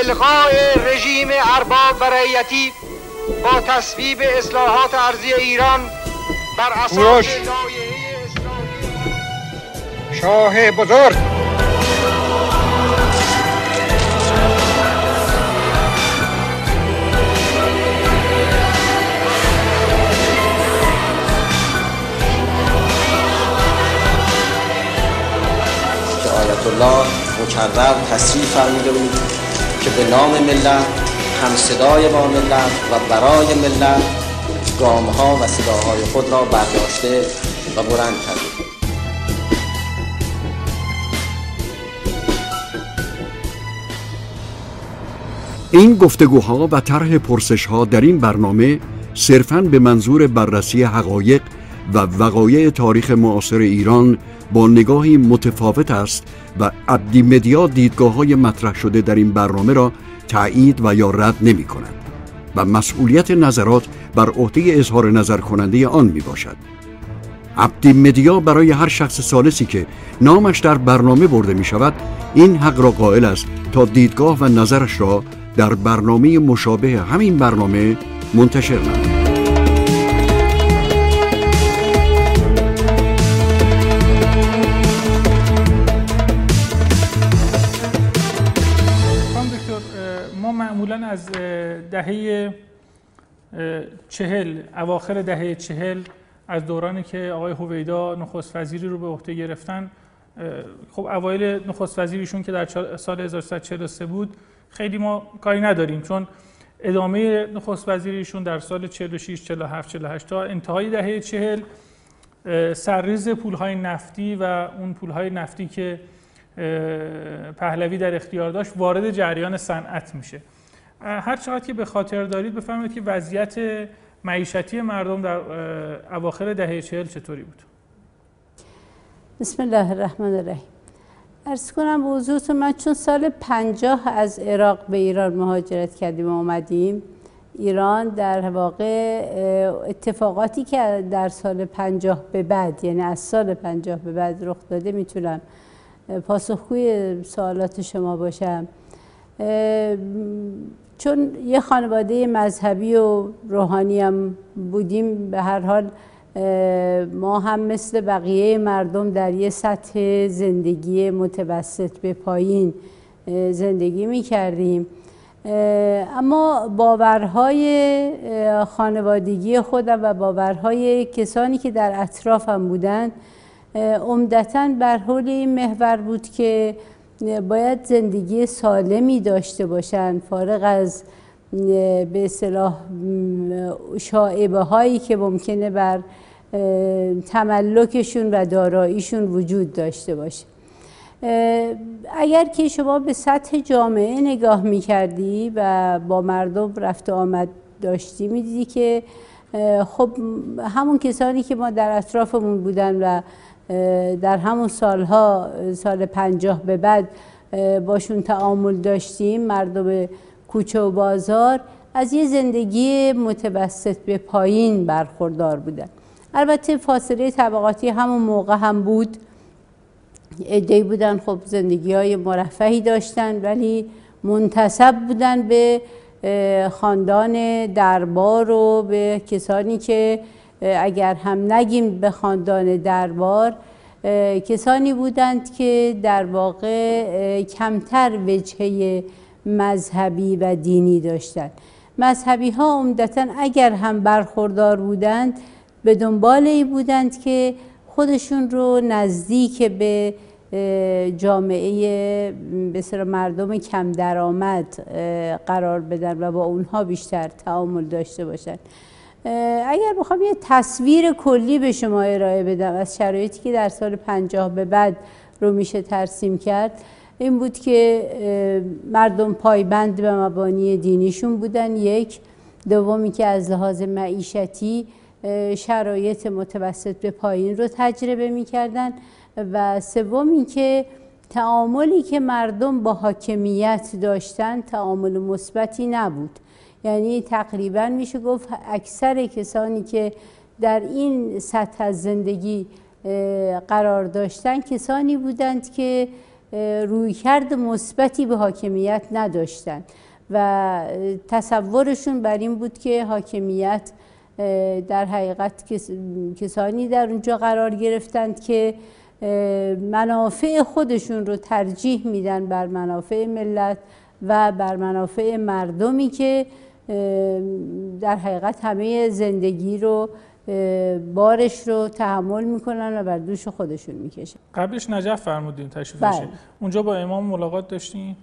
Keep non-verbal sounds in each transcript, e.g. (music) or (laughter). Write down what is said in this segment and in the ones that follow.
الغاء رژیم ارباب و رعیتی با تصویب اصلاحات ارزی ایران بر اساس لایحه اسلامی شاه بزرگ. آیت الله مکرر تصریح فرموده بود. که به نام ملت هم صدای با ملت و برای ملت گام ها و صداهای خود را برداشته و بلند کرده. این گفتگوها و طرح پرسش ها در این برنامه صرفاً به منظور بررسی حقایق و وقایع تاریخ معاصر ایران با نگاهی متفاوت است و عبدی مدیا دیدگاه های مطرح شده در این برنامه را تایید و یا رد نمی کند و مسئولیت نظرات بر عهده اظهار نظر کننده آن می باشد. عبدی مدیا برای هر شخص سالسی که نامش در برنامه برده می شود این حق را قائل است تا دیدگاه و نظرش را در برنامه مشابه همین برنامه منتشر نماید. از دهه چهل اواخر دهه چهل از دورانی که آقای هویدا نخست وزیری رو به عهده گرفتن خب اوایل نخست وزیریشون که در سال 1343 بود خیلی ما کاری نداریم چون ادامه نخست وزیریشون در سال 46 47 48 تا انتهای دهه 40 سرریز پولهای نفتی و اون پولهای نفتی که پهلوی در اختیار داشت وارد جریان صنعت میشه. هر چقدر که به خاطر دارید بفرمایید که وضعیت معیشتی مردم در اواخر دهه چهل چطوری بود. بسم الله الرحمن الرحیم. ارز کنم به حضورتون من چون سال پنجاه از عراق به ایران مهاجرت کردیم و آمدیم ایران در واقع اتفاقاتی که در سال پنجاه به بعد یعنی از سال پنجاه به بعد رخ داده می‌تونم پاسخگوی سوالات شما باشم. چون یه خانواده مذهبی و روحانی هم بودیم به هر حال ما هم مثل بقیه مردم در یه سطح زندگی متوسط به پایین زندگی می کردیم اما باورهای خانوادگی خودم و باورهای کسانی که در اطرافم بودند عمدتا بر حول این محور بود که باید زندگی سالمی داشته باشند فارغ از به اصطلاح شاعبه هایی که ممکنه بر تملکشون و داراییشون وجود داشته باشه. اگر که شما به سطح جامعه نگاه می‌کردی و با مردم رفت آمد داشتی می‌دیدی که خب همون کسانی که ما در اطرافمون بودن و در همون سالها سال پنجاه به بعد باشون تعامل داشتیم مردم کوچه و بازار. از یه زندگی متوسط به پایین برخوردار بودن. البته فاصله طبقاتی همون موقع هم بود. ادهی بودن خب زندگی های مرفهی داشتن ولی منتصب بودن به خاندان دربار و به کسانی که اگر هم نگیم به خاندان دربار کسانی بودند که در واقع کمتر وجهه مذهبی و دینی داشتند. مذهبی ها عمدتا اگر هم برخوردار بودند به دنبال ای بودند که خودشون رو نزدیک به جامعه به مردم کم درآمد قرار بدن و با اونها بیشتر تعامل داشته باشند. اگر بخوام یه تصویر کلی به شما ارائه بدم از شرایطی که در سال پنجاه به بعد رو میشه ترسیم کرد این بود که مردم پایبند به مبانی دینیشون بودن. یک دومی که از لحاظ معیشتی شرایط متوسط به پایین رو تجربه می‌کردن. و سومی که تعاملی که مردم با حاکمیت داشتن تعامل مثبتی نبود. یعنی تقریبا میشه گفت اکثر کسانی که در این سطح از زندگی قرار داشتن کسانی بودند که رویکرد مثبتی به حاکمیت نداشتند و تصورشون بر این بود که حاکمیت در حقیقت کسانی در اونجا قرار گرفتند که منافع خودشون رو ترجیح میدن بر منافع ملت و بر منافع مردمی که در حقیقت همه زندگی رو بارش رو تحمل می‌کنن و بر دوش خودشون می‌کشن قبلش نجف فرمودین تشریف بله. اونجا با امام ملاقات داشتین؟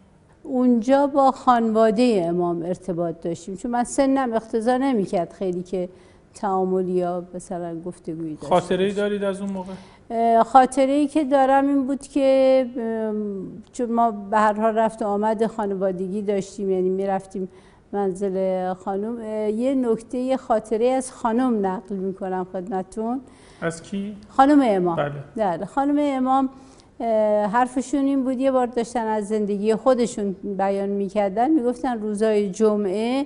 اونجا با خانواده امام ارتباط داشتیم چون من سنم اختزا نمی‌کرد خیلی که تعاملی یا مثلا گفتگویی داشتیم خاطره ای دارید از اون موقع؟ خاطره ای که دارم این بود که چون ما به هر حال رفت و آمد خانوادگی داشتیم یعنی می‌رفتیم منزل خانم یه نکته خاطره از خانم نقل می‌کنم خدمتون از کی؟ خانم امام بله. بله خانم امام حرفشون این بود یه بار داشتن از زندگی خودشون بیان می‌کردن می‌گفتن روزای جمعه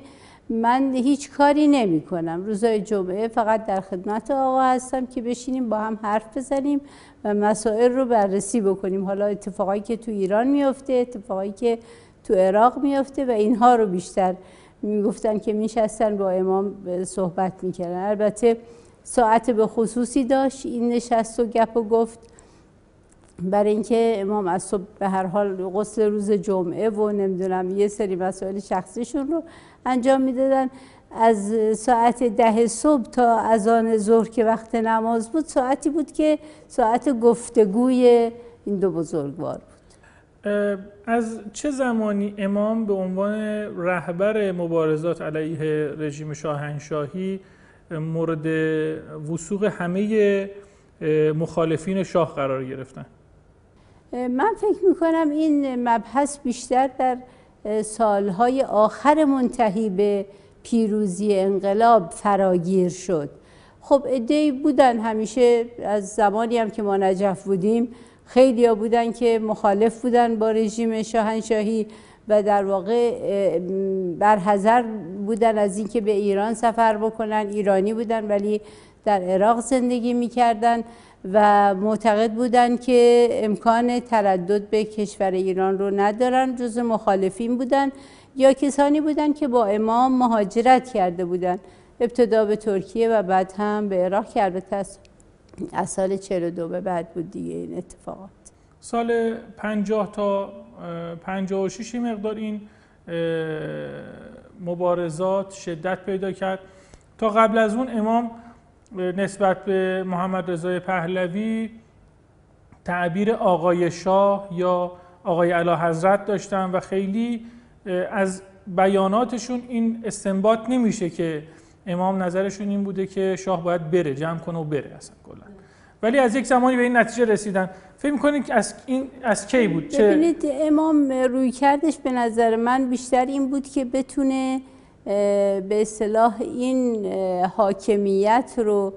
من هیچ کاری نمی کنم روزای جمعه فقط در خدمت آقا هستم که بشینیم با هم حرف بزنیم و مسائل رو بررسی بکنیم حالا اتفاقایی که تو ایران میفته اتفاقایی که تو عراق میفته و اینها رو بیشتر می‌گفتن که میشستن با امام صحبت می‌کردن. البته ساعت به خصوصی داشت این نشست و گپ و گفت برای اینکه امام از صبح به هر حال غسل روز جمعه و نمی‌دونم یه سری مسائل شخصیشون رو انجام می‌دادن. از ساعت ده صبح تا از آن ظهر که وقت نماز بود ساعتی بود که ساعت گفتگوی این دو بزرگوار بود. از چه زمانی امام به عنوان رهبر مبارزات علیه رژیم شاهنشاهی مورد وسوق همه مخالفین شاه قرار گرفتن؟ من فکر می‌کنم این مبحث بیشتر در سالهای آخر منتهی به پیروزی انقلاب فراگیر شد. خب ادهی بودن همیشه از زمانی هم که ما نجف بودیم خیلی ها بودن که مخالف بودن با رژیم شاهنشاهی و در واقع برحضر بودن از اینکه به ایران سفر بکنن. ایرانی بودن ولی در عراق زندگی می‌کردن و معتقد بودند که امکان تردد به کشور ایران رو ندارن جز مخالفین بودند یا کسانی بودند که با امام مهاجرت کرده بودند ابتدا به ترکیه و بعد هم به عراق که البته از سال 42 به بعد بود دیگه این اتفاقات. سال 50 تا 56 مقدار این مبارزات شدت پیدا کرد. تا قبل از اون امام نسبت به محمد رضای پهلوی تعبیر آقای شاه یا آقای علا حضرت داشتن و خیلی از بیاناتشون این استنباط نمیشه که امام نظرشون این بوده که شاه باید بره جمع کنه و بره اصلا کلا. ولی از یک زمانی به این نتیجه رسیدن. فکر می‌کنید از این از کی بود؟ چه ببینید امام روی کردش به نظر من بیشتر این بود که بتونه به اصطلاح این حاکمیت رو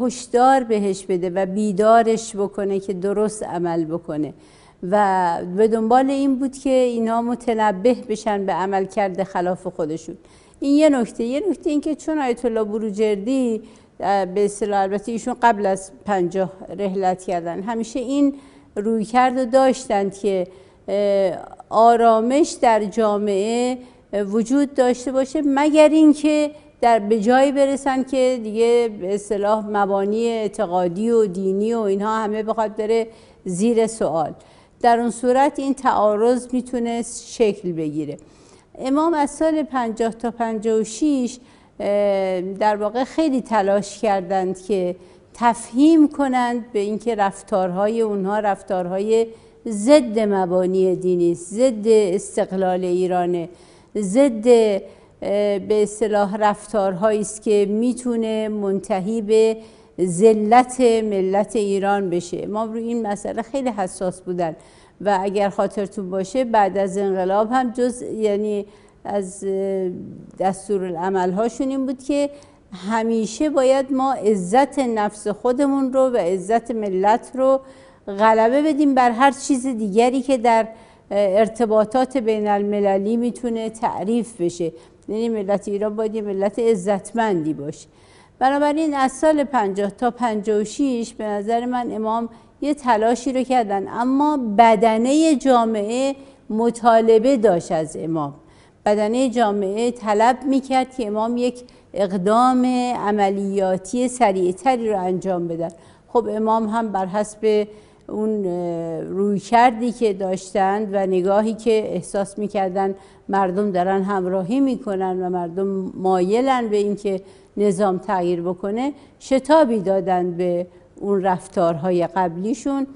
هشدار بهش بده و بیدارش بکنه که درست عمل بکنه. و به دنبال این بود که اینا متنبه بشن به عمل کرده خلاف خودشون. این یه نکته یه نکته این که چون آیت الله بروجردی به اصطلاح البته ایشون قبل از پنجاه رحلت کردن همیشه این روی کرد داشتند که آرامش در جامعه وجود داشته باشه مگر اینکه در به جایی برسن که دیگه به اصطلاح مبانی اعتقادی و دینی و اینها همه بخواد بره زیر سوال. در اون صورت این تعارض می‌تونه شکل بگیره. امام از سال 50 تا 56 در واقع خیلی تلاش کردند که تفهیم کنند به اینکه رفتارهای اونها رفتارهای ضد مبانی دینی ضد استقلال ایرانه ضد به اصطلاح رفتارهایی است که می‌تونه منتهی به ذلت ملت ایران بشه. ما روی این مسئله خیلی حساس بودن. و اگر خاطرتون باشه بعد از انقلاب هم جز یعنی از دستور العمل هاشون این بود که همیشه باید ما عزت نفس خودمون رو و عزت ملت رو غلبه بدیم بر هر چیز دیگری که در ارتباطات بین المللی می‌تونه تعریف بشه. یعنی ملت ایران باید یه ملت عزتمندی باشه. بنابراین از سال 50 تا 56 به نظر من امام یه تلاشی رو کردن. اما بدنه جامعه مطالبه داشت از امام. بدنه جامعه طلب می‌کرد که امام یک اقدام عملیاتی سریعتری رو انجام بدن خب امام هم بر حسب اون روی کردی که داشتند و نگاهی که احساس می‌کردن مردم دارن همراهی می‌کنن و مردم مایلن به اینکه نظام تغییر بکنه شتابی دادن به اون رفتارهای قبلیشون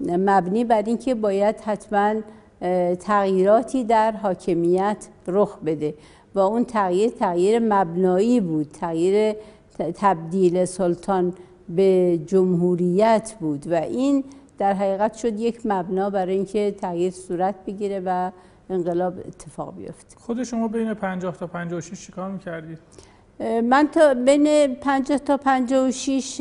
مبنی بر اینکه باید حتما تغییراتی در حاکمیت رخ بده. و اون تغییر تغییر مبنایی بود. تغییر تبدیل سلطان به جمهوریت بود. و این در حقیقت شد یک مبنا برای اینکه تغییر صورت بگیره و انقلاب اتفاق بیفته. خود شما بین 50 تا 56 چیکار می‌کردید؟ من تا بین 50 تا 56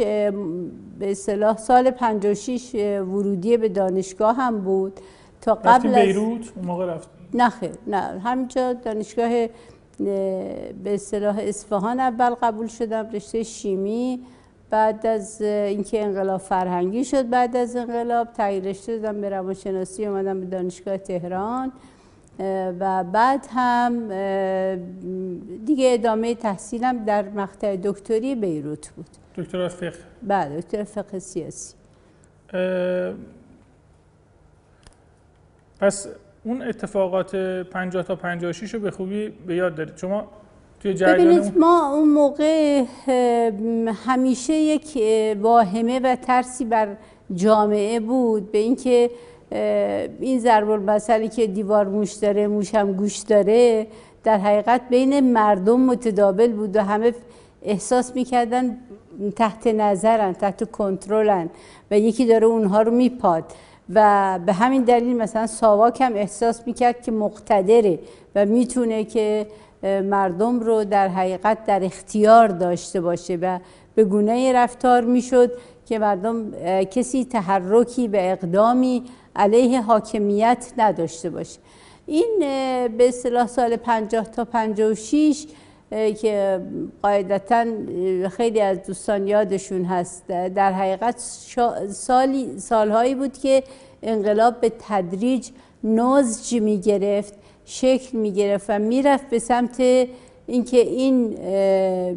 به اصطلاح سال 56 ورودی به دانشگاه هم بود. تا قبل از بیروت؟ اون موقع رفت نه خیر نه. همینجا دانشگاه به اصطلاح اصفهان اول قبول شدم رشته شیمی. بعد از اینکه انقلاب فرهنگی شد بعد از انقلاب تغییر رشته دادم به روانشناسی اومدم به دانشگاه تهران. و بعد هم دیگه ادامه تحصیلم در مقطع دکتری بیروت بود. دکتر فقه. بله دکتر فقه سیاسی. پس اون اتفاقات 50 تا 56 رو به خوبی به یاد دارید. شما توی ببینید ما اون موقع همیشه یک واهمه و ترسی بر جامعه بود. به اینکه این ضرب المثلی که دیوار موش داره موش هم گوش داره در حقیقت بین مردم متدابل بود و همه احساس می‌کردن تحت نظرن تحت کنترلن و یکی داره اونها رو میپاد. و به همین دلیل مثلا ساواک هم احساس می‌کرد که مقتدره و می‌تونه که مردم رو در حقیقت در اختیار داشته باشه و به گونه رفتار می‌شد که مردم کسی تحرکی به اقدامی علیه حاکمیت نداشته باشه. این به اصطلاح سال 50 تا 56 که قاعدتا خیلی از دوستان یادشون هست. در حقیقت سالی سالهایی بود که انقلاب به تدریج نوزج می گرفت شکل می گرفت و می‌رفت به سمت اینکه این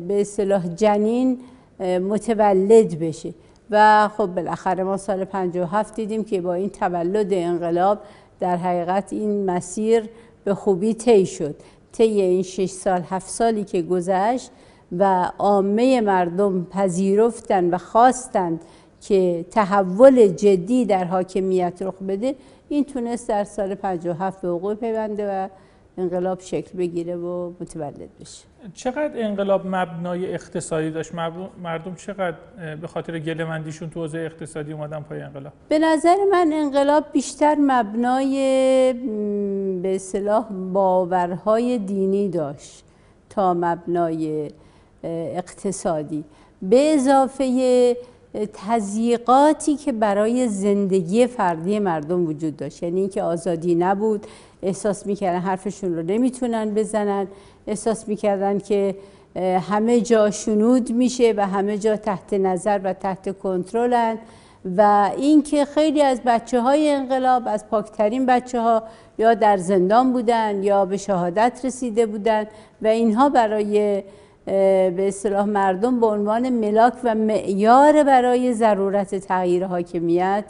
به اصطلاح جنین متولد بشه. و خب بالاخره ما سال 57 دیدیم که با این تولد انقلاب در حقیقت این مسیر به خوبی طی شد. طی این 6 سال 7 سالی که گذشت و عامه مردم پذیرفتن و خواستند که تحول جدی در حاکمیت رخ بده این تونست در سال 57 به وقوع پیونده و انقلاب شکل بگیره و متولد بشه. چقدر انقلاب مبنای اقتصادی داشت؟ مردم چقدر به خاطر گلمندیشون تو حوزه اقتصادی اومدن پای انقلاب؟ به نظر من انقلاب بیشتر مبنای به اصطلاح باورهای دینی داشت تا مبنای اقتصادی. به اضافه تضییقاتی که برای زندگی فردی مردم وجود داشت. یعنی اینکه آزادی نبود احساس می‌کردن حرفشون رو نمی‌تونن بزنن. احساس می‌کردن که همه جا شنود میشه و همه جا تحت نظر و تحت کنترلن. و اینکه خیلی از بچه های انقلاب از پاکترین بچه ها یا در زندان بودن یا به شهادت رسیده بودن و اینها برای به اصطلاح مردم به عنوان ملاک و معیار برای ضرورت تغییر حاکمیت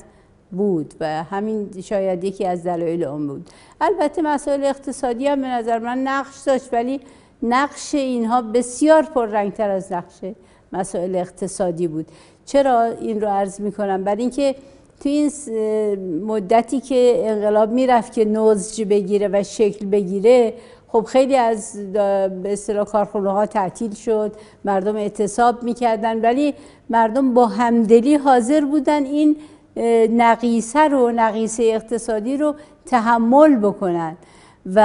بود و همین شاید یکی از دلایل اون بود. البته مسائل اقتصادی هم به نظر من نقش داشت ولی نقش اینها بسیار پررنگتر از نقش مسائل اقتصادی بود. چرا این رو عرض می کنم برای اینکه تو این مدتی که انقلاب می‌رفت که نوزج بگیره و شکل بگیره خب خیلی از به اصطلاح کارخونه ها تعطیل شد مردم اعتصاب می‌کردن ولی مردم با همدلی حاضر بودن این نقیصه رو نقیصه اقتصادی رو تحمل بکنن و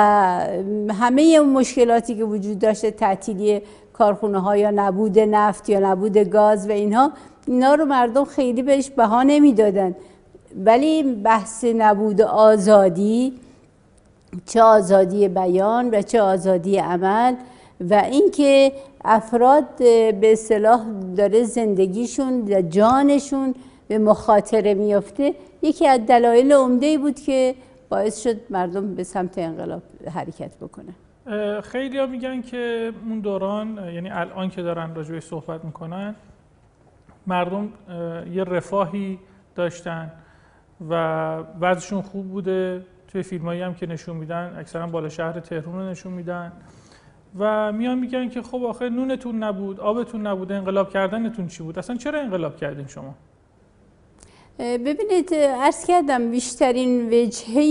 همه مشکلاتی که وجود داشته تعطیلی کارخونه ها یا نبود نفت یا نبود گاز و اینها اینا رو مردم خیلی بهش بها نمی‌دادن. ولی بحث نبود آزادی چه آزادی بیان و چه آزادی عمل و اینکه افراد به اصطلاح داره زندگیشون و جانشون به مخاطره میافته یکی از دلایل عمده بود که باعث شد مردم به سمت انقلاب حرکت بکنن. خیلی ها میگن که اون دوران یعنی الان که دارن راجبه صحبت می‌کنن مردم یه رفاهی داشتن و وضعشون خوب بوده. توی فیلمایی هم که نشون میدن اکثرا بالا شهر تهران رو نشون میدن. و میان میگن که خب آخه نونتون نبود آبتون نبود انقلاب کردنتون چی بود؟ اصلا چرا انقلاب کردین شما؟ ببینید عرض کردم بیشترین وجهه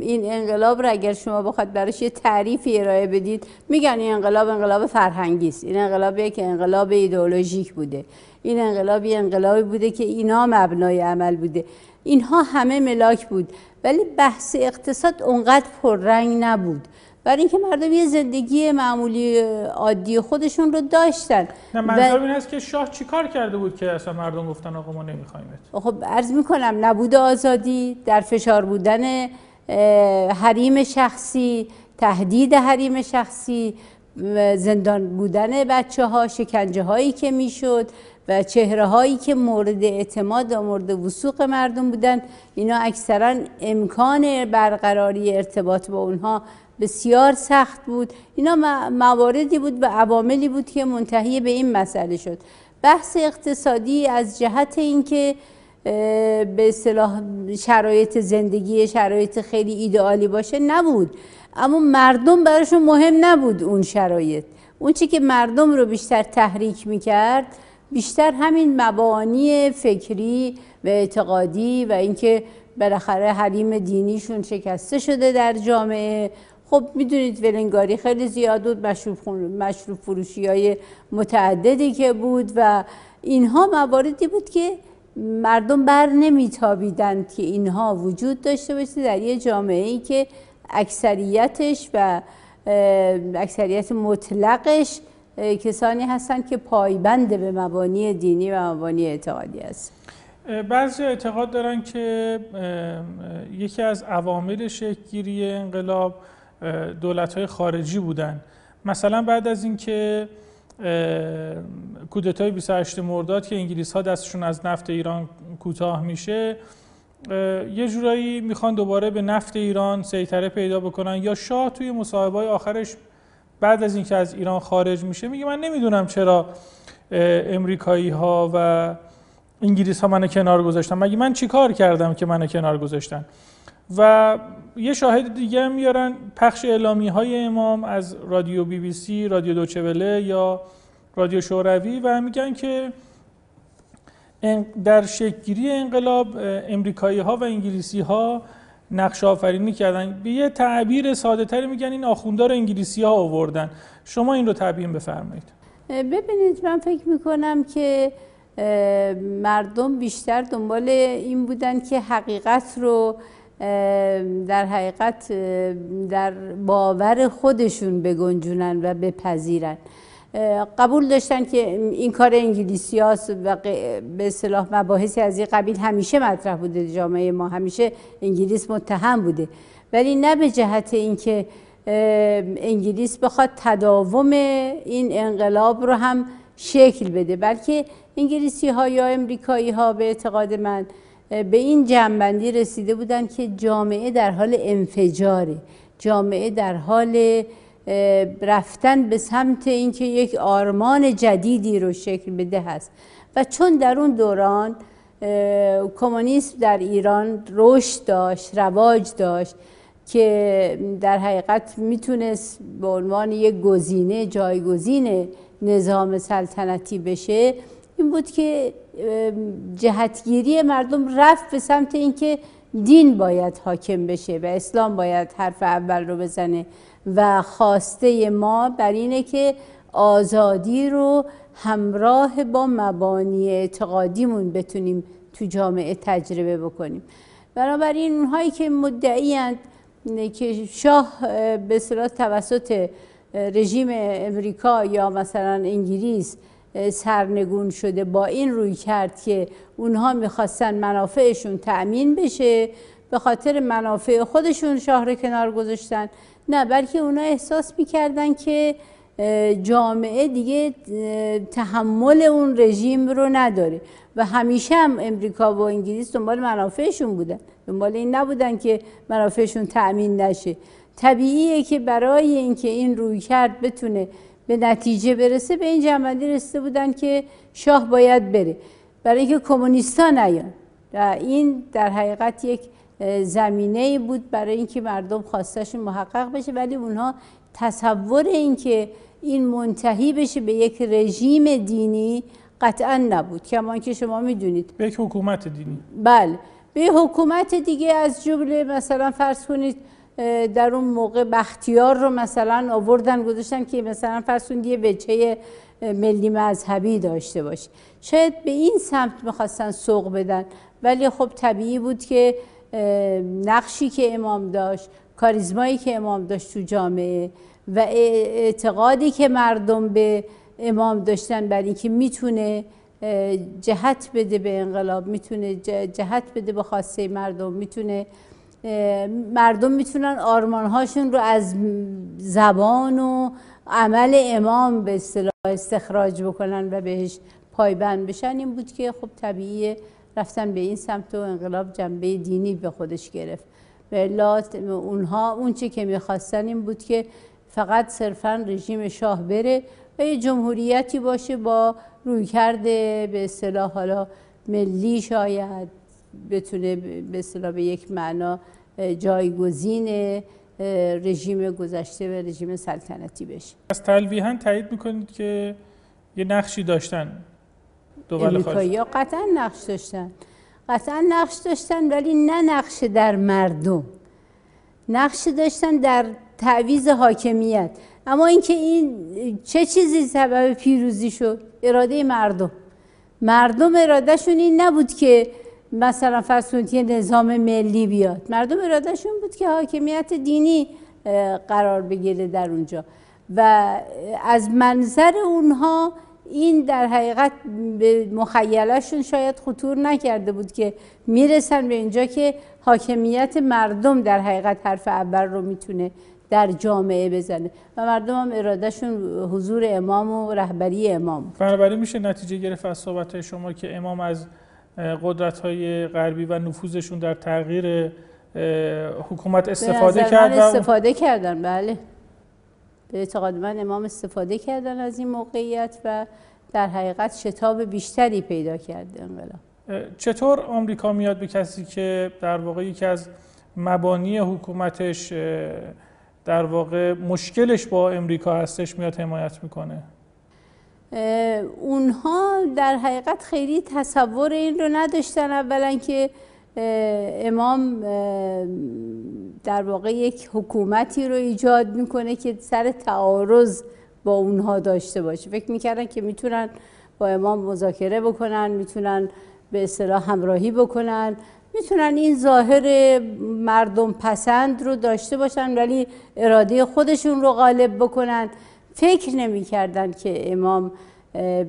این انقلاب را اگر شما بخواد براش یه تعریفی ارائه بدید میگن این انقلاب انقلاب فرهنگی است. این انقلابی که انقلاب ایدئولوژیک بوده. این انقلابی انقلابی بوده که اینا مبنای عمل بوده. اینها همه ملاک بود. ولی بحث اقتصاد اونقدر پررنگ نبود. برای اینکه مردم یه زندگی معمولی عادی خودشون رو داشتن. نه منظور این هست که شاه چیکار کرده بود که اصلا مردم گفتن آقا ما نمی‌خوایم؟ خب عرض می‌کنم نبود آزادی در فشار بودن حریم شخصی تهدید حریم شخصی زندان بودن بچه ها شکنجه هایی که می‌شد و چهره هایی که مورد اعتماد و مورد وسوق مردم بودن اینا اکثرا امکان برقراری ارتباط با اونها بسیار سخت بود. اینا مواردی بود و عواملی بود که منتهی به این مسئله شد. بحث اقتصادی از جهت اینکه به اصطلاح شرایط زندگی شرایط خیلی ایدئالی باشه نبود. اما مردم براشون مهم نبود اون شرایط. اون چی که مردم رو بیشتر تحریک می‌کرد بیشتر همین مبانی فکری و اعتقادی و اینکه بالاخره حریم دینیشون شکسته شده در جامعه. خب می‌دونید ولنگاری خیلی زیاد بود مشروب, فروشی های متعددی که بود و اینها مواردی بود که مردم بر نمیتابیدند که اینها وجود داشته باشه در یه جامعه ای که اکثریتش و اکثریت مطلقش کسانی هستند که پایبند به مبانی دینی و مبانی اعتقادی است بعضی اعتقاد دارن که یکی از عوامل شکلگیری انقلاب دولت های خارجی بودن. مثلا بعد از اینکه کودتای 28 مرداد که انگلیس ها دستشون از نفت ایران کوتاه میشه یه جورایی می‌خوان دوباره به نفت ایران سیطره پیدا بکنن یا شاه توی مصاحبه آخرش بعد از اینکه از ایران خارج میشه میگه من نمی‌دونم چرا امریکایی ها و انگلیس ها منو کنار گذاشتن. مگه من چیکار کردم که منو کنار گذاشتن؟ و یه شاهد دیگه میارن پخش اعلامی های امام از رادیو بی بی سی، رادیو دوچوله یا رادیو شوروی و میگن که در شکلگیری انقلاب امریکایی ها و انگلیسی ها نقش آفرینی کردن. به یه تعبیر ساده تری میگن این آخوندار انگلیسی ها آوردن. شما این رو تعبیر بفرمایید. ببینید من فکر می‌کنم که مردم بیشتر دنبال این بودن که حقیقت رو در حقیقت در باور خودشون بگنجونن و بپذیرن. قبول داشتن که این کار انگلیسی و به صلاح مباحثی از این قبیل همیشه مطرح بوده جامعه ما همیشه انگلیس متهم بوده. ولی نه به جهت اینکه انگلیس بخواد تداوم این انقلاب رو هم شکل بده بلکه انگلیسی ها یا امریکایی ها به اعتقاد من به این جنبندی رسیده بودن که جامعه در حال انفجاره. جامعه در حال رفتن به سمت اینکه یک آرمان جدیدی رو شکل بده هست. و چون در اون دوران کمونیسم در ایران رشد داشت رواج داشت که در حقیقت می‌تونست به عنوان یک گزینه جایگزین نظام سلطنتی بشه این بود که جهتگیری مردم رفت به سمت اینکه دین باید حاکم بشه و اسلام باید حرف اول رو بزنه. و خواسته ما بر اینه که آزادی رو همراه با مبانی اعتقادیمون بتونیم تو جامعه تجربه بکنیم. بنابراین اونهایی که مدعی که شاه به صلاح توسط رژیم امریکا یا مثلا انگلیس سرنگون شده با این روی کرد که اونها می‌خواستن منافعشون تأمین بشه به خاطر منافع خودشون شهر کنار گذاشتن. نه بلکه اونا احساس می‌کردن که جامعه دیگه تحمل اون رژیم رو نداره و همیشه هم امریکا و انگلیس دنبال منافعشون بودن. دنبال این نبودن که منافعشون تأمین نشه. طبیعیه که برای اینکه این روی کرد بتونه به نتیجه برسه به این جنبندی رسیده بودن که شاه باید بره. برای اینکه کمونیستا نیان. و این در حقیقت یک زمینه بود برای اینکه مردم خواستشون محقق بشه ولی اونها تصور اینکه این منتهی بشه به یک رژیم دینی قطعا نبود. کما که شما می‌دونید. به یک حکومت دینی. بله. به حکومت دیگه از جمله مثلا فرض کنید در اون موقع بختیار رو مثلا آوردن گذاشتن که مثلا کنید یه وجهه ملی مذهبی داشته باشه. شاید به این سمت می‌خواستن سوق بدن ولی خب طبیعی بود که نقشی که امام داشت کاریزمایی که امام داشت تو جامعه و اعتقادی که مردم به امام داشتن برای اینکه می‌تونه جهت بده به انقلاب می‌تونه جهت بده به خواسته مردم می‌تونه مردم می‌تونن آرمانهاشون رو از زبان و عمل امام به اصطلاح استخراج بکنن و بهش پایبند بشن. این بود که خب طبیعیه رفتن به این سمت و انقلاب جنبه دینی به خودش گرفت. و اونها اون چی که می‌خواستن این بود که فقط صرفا رژیم شاه بره و یه جمهوریتی باشه با روی کرده به اصطلاح حالا ملی شاید. بتونه به اصطلاح به یک معنا جایگزین رژیم گذشته و رژیم سلطنتی بشه. از تلویحا تایید می‌کنید که یه نقشی داشتن دول یا قطعا نقش داشتن. قطعا نقش داشتن ولی نه نقش در مردم. نقش داشتن در تعویز حاکمیت. اما اینکه این چه چیزی سبب پیروزی شد؟ اراده مردم. مردم ارادهشون این نبود که مثلا یه نظام ملی بیاد. مردم ارادهشون بود که حاکمیت دینی قرار بگیره در اونجا. و از منظر اونها این در حقیقت به مخیلشون شاید خطور نکرده بود که می‌رسن به اینجا که حاکمیت مردم در حقیقت حرف اول رو می‌تونه در جامعه بزنه. و مردم هم ارادهشون حضور امام و رهبری امام بنابراین میشه نتیجه گرفت از صحبت شما که امام از قدرت های غربی و نفوذشون در تغییر حکومت استفاده کرد و استفاده کردن بله. به اعتقاد من امام استفاده کردن از این موقعیت و در حقیقت شتاب بیشتری پیدا کرده انقلاب. چطور آمریکا میاد به کسی که در واقع یکی از مبانی حکومتش در واقع مشکلش با امریکا هستش میاد حمایت می‌کنه؟ اونها در حقیقت خیلی تصور این رو نداشتن اولا که امام در واقع یک حکومتی رو ایجاد می‌کنه که سر تعارض با اونها داشته باشه. فکر می‌کردن که می‌تونن با امام مذاکره بکنن می‌تونن به اصطلاح همراهی بکنن می‌تونن این ظاهر مردم پسند رو داشته باشن ولی اراده خودشون رو غالب بکنن. فکر نمی‌کردن که امام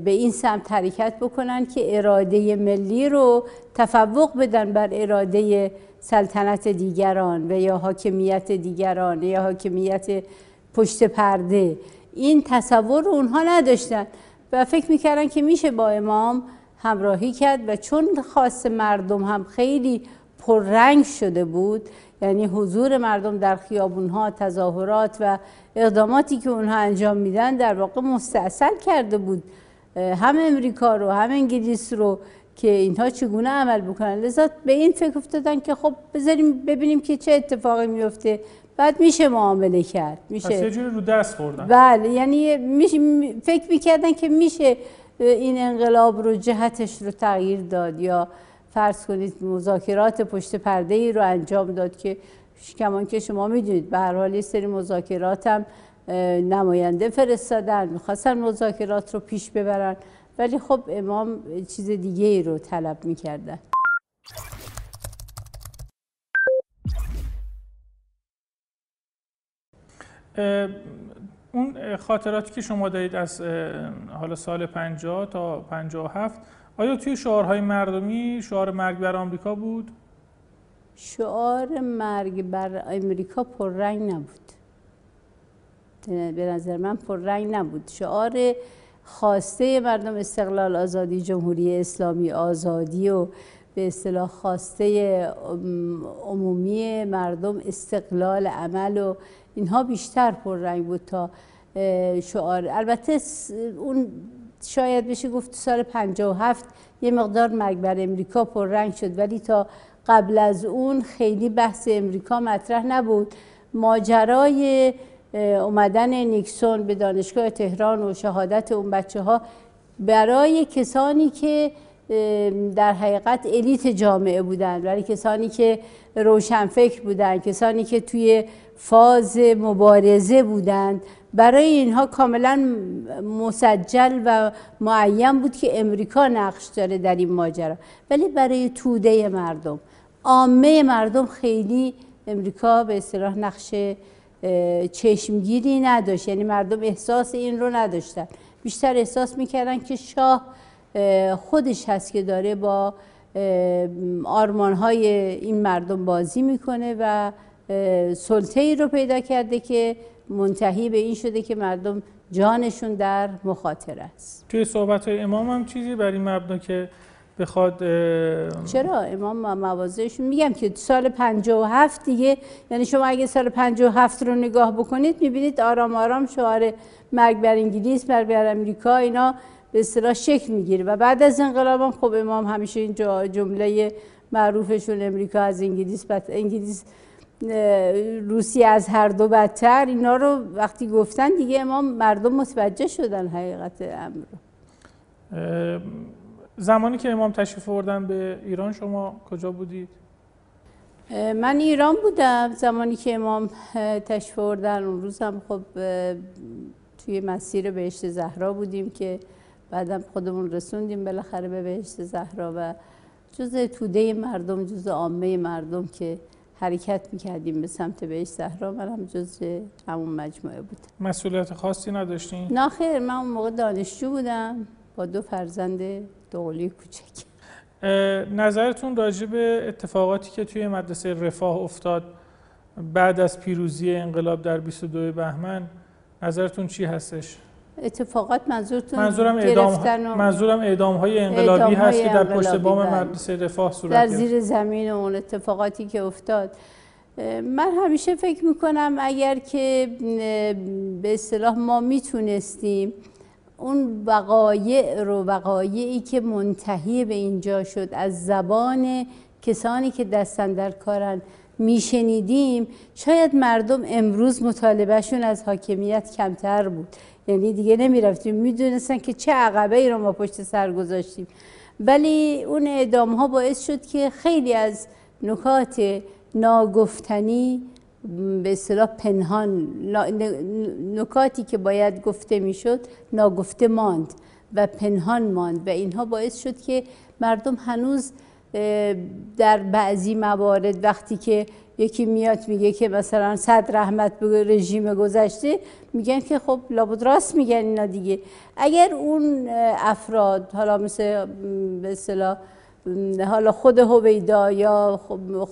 به این سمت حرکت بکنن که اراده ملی رو تفوق بدن بر اراده سلطنت دیگران و یا حاکمیت دیگران یا حاکمیت پشت پرده. این تصور رو اونها نداشتن و فکر می‌کردن که میشه با امام همراهی کرد و چون خاص مردم هم خیلی پررنگ شده بود یعنی حضور مردم در خیابونها تظاهرات و اقداماتی که اونها انجام میدن در واقع مستاصل کرده بود. هم امریکا رو هم انگلیس رو که اینها چگونه عمل بکنن. لذا به این فکر افتادن که خب بذاریم ببینیم که چه اتفاقی میفته بعد میشه معامله کرد. میشه پس یه رو دست خوردن. بله یعنی میشه فکر می‌کردن که میشه این انقلاب رو جهتش رو تغییر داد یا فرض کنید مذاکرات پشت پرده ای رو انجام داد که کمان که شما می‌دونید به هر حال یه سری مذاکرات هم نماینده فرستادن می‌خواستن مذاکرات رو پیش ببرن ولی خب امام چیز دیگه ای رو طلب می‌کردن. اون خاطراتی که شما دارید از حالا سال 50 تا 57 آیا توی شعارهای مردمی شعار مرگ بر آمریکا بود؟ شعار مرگ بر آمریکا پررنگ نبود. به نظر من پررنگ نبود. شعار خواسته مردم استقلال آزادی جمهوری اسلامی آزادی و به اصطلاح خواسته عمومی مردم استقلال عمل و اینها بیشتر پررنگ بود تا شعار. البته اون شاید بشه گفت سال 57 یه مقدار مرگ بر امریکا پررنگ شد. ولی تا قبل از اون خیلی بحث امریکا مطرح نبود. ماجرای اومدن نیکسون به دانشگاه تهران و شهادت اون بچه ها برای کسانی که در حقیقت الیت جامعه بودن برای کسانی که روشنفکر بودند کسانی که توی فاز مبارزه بودند. برای اینها کاملا مسجل و معین بود که امریکا نقش داره در این ماجرا. ولی برای توده مردم عامه مردم خیلی امریکا به اصطلاح نقش چشمگیری نداشت. یعنی مردم احساس این رو نداشتن. بیشتر احساس می‌کردن که شاه خودش هست که داره با آرمانهای این مردم بازی می‌کنه و سلطه ای رو پیدا کرده که منتهی به این شده که مردم جانشون در مخاطره است. توی صحبت های امام هم چیزی بر این مبنا که بخواد چرا؟ امام موازهشون میگم که سال 57 دیگه یعنی شما اگه سال 57 رو نگاه بکنید می‌بینید آرام آرام شعار مرگ بر انگلیس مرگ بر امریکا اینا به اصطلاح شکل می‌گیره. و بعد از انقلاب هم خب امام همیشه این جمله معروفشون امریکا از انگلیس بد انگلیس روسیه از هر دو بدتر اینا رو وقتی گفتن دیگه امام مردم متوجه شدن حقیقت امر زمانی که امام تشریف آوردن به ایران شما کجا بودید؟ من ایران بودم زمانی که امام تشریف آوردن اون روز هم خب توی مسیر بهشت زهرا بودیم که بعدم خودمون رسوندیم بالاخره به بهشت زهرا و جز توده مردم جز عامه مردم که حرکت می‌کردیم به سمت بهشت زهرا من هم جز همون مجموعه بودم مسئولیت خاصی نداشتین؟ نه خیر من اون موقع دانشجو بودم با دو فرزند دوقلی کوچک نظرتون راجع به اتفاقاتی که توی مدرسه رفاه افتاد بعد از پیروزی انقلاب در 22 بهمن نظرتون چی هستش؟ اتفاقات منظورتون منظورم اعدام منظورم اعدام های انقلابی هست که در پشت بام بله. مدرسه رفاه صورت در زیر زمین اون اتفاقاتی که افتاد. من همیشه فکر می‌کنم اگر که به اصطلاح ما می‌تونستیم اون وقایع رو وقایعی که منتهی به اینجا شد از زبان کسانی که دستن در کارن میشنیدیم شاید مردم امروز مطالبهشون از حاکمیت کمتر بود. یعنی دیگه نمی‌رفتیم. می‌دونستن که چه عقبه ای رو ما پشت سر گذاشتیم. ولی اون اعدام ها باعث شد که خیلی از نکات ناگفتنی به اصطلاح پنهان نکاتی که باید گفته می‌شد ناگفته ماند و پنهان ماند. و اینها باعث شد که مردم هنوز در بعضی موارد وقتی که یکی میاد میگه که مثلا صد رحمت به رژیم گذشته میگن که خب لابد راست میگن اینا دیگه. اگر اون افراد حالا مثل به اصطلاح حالا خود هویدا یا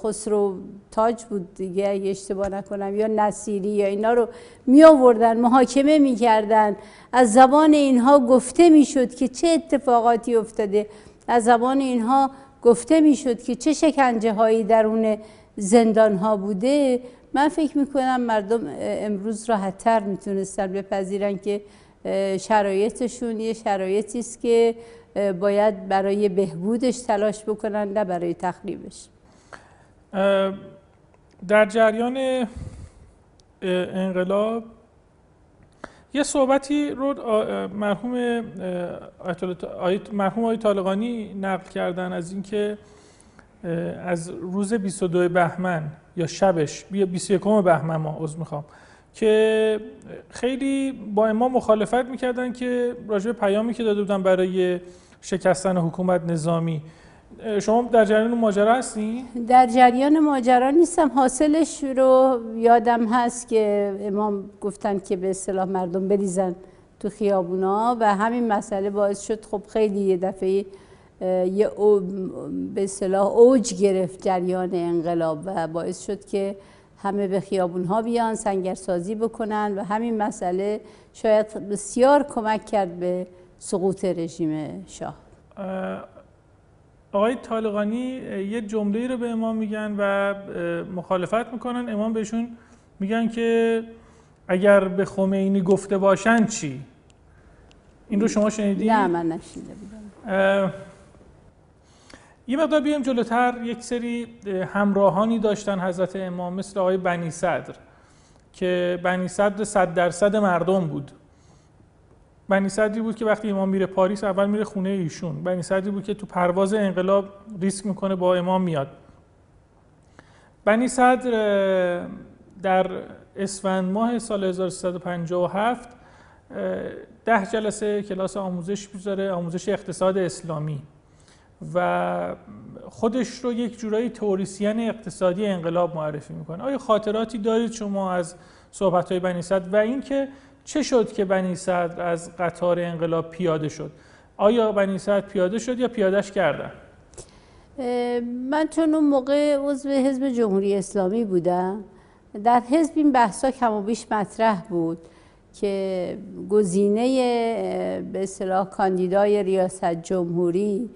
خسرو تاج بود دیگه اگه اشتباه نکنم یا نصیری یا اینا رو می آوردن محاکمه می‌کردن از زبان اینها گفته می‌شد که چه اتفاقاتی افتاده. از زبان اینها گفته می‌شد که چه شکنجه هایی درون زندان ها بوده. من فکر می‌کنم مردم امروز راحتتر می‌تونستن بپذیرن که شرایطشون یه شرایطی است که باید برای بهبودش تلاش بکنن نه برای تخریبش. در جریان انقلاب یه صحبتی رو مرحوم مرحوم آقای طالقانی نقل کردن از اینکه از روز 22 بهمن یا شبش بیا 21 بهمن ما عذر می‌خوام که خیلی با امام مخالفت می‌کردن که راجع پیامی که داده بودن برای شکستن حکومت نظامی شما در جریان ماجرا هستی؟ در جریان ماجرا نیستم حاصلش رو یادم هست که امام گفتن که به اصطلاح مردم بریزن تو خیابونا و همین مسئله باعث شد خب خیلی یه دفعه یه به اصطلاح اوج گرفت جریان انقلاب و باعث شد که همه به خیابون ها بیان سنگرسازی بکنن و همین مسئله شاید بسیار کمک کرد به سقوط رژیم شاه آقای طالقانی یه جمله رو به امام میگن و مخالفت می‌کنن امام بهشون میگن که اگر به خمینی گفته باشن چی؟ این رو شما شنیدید؟ نه من نشیده بودم یه مقدار بیایم جلوتر یک سری همراهانی داشتن حضرت امام مثل آقای بنی صدر که بنی صدر صد درصد مردم بود بنی صدری بود که وقتی امام میره پاریس اول میره خونه ایشون. بنی صدری بود که تو پرواز انقلاب ریسک می‌کنه با امام میاد. بنی صدر در اسفند ماه سال 1357 ده جلسه کلاس آموزش می‌ذاره آموزش اقتصاد اسلامی. و خودش رو یک جورایی توریسین اقتصادی انقلاب معرفی می‌کنه. آیا خاطراتی دارید شما از صحبت های بنی صدر؟ و اینکه چه شد که بنی صدر از قطار انقلاب پیاده شد؟ آیا بنی صدر پیاده شد یا پیادش کردن؟ من چون اون موقع عضو حزب جمهوری اسلامی بودم در حزب این بحثا کم و بیش مطرح بود که گزینه به اصطلاح کاندیدای ریاست جمهوری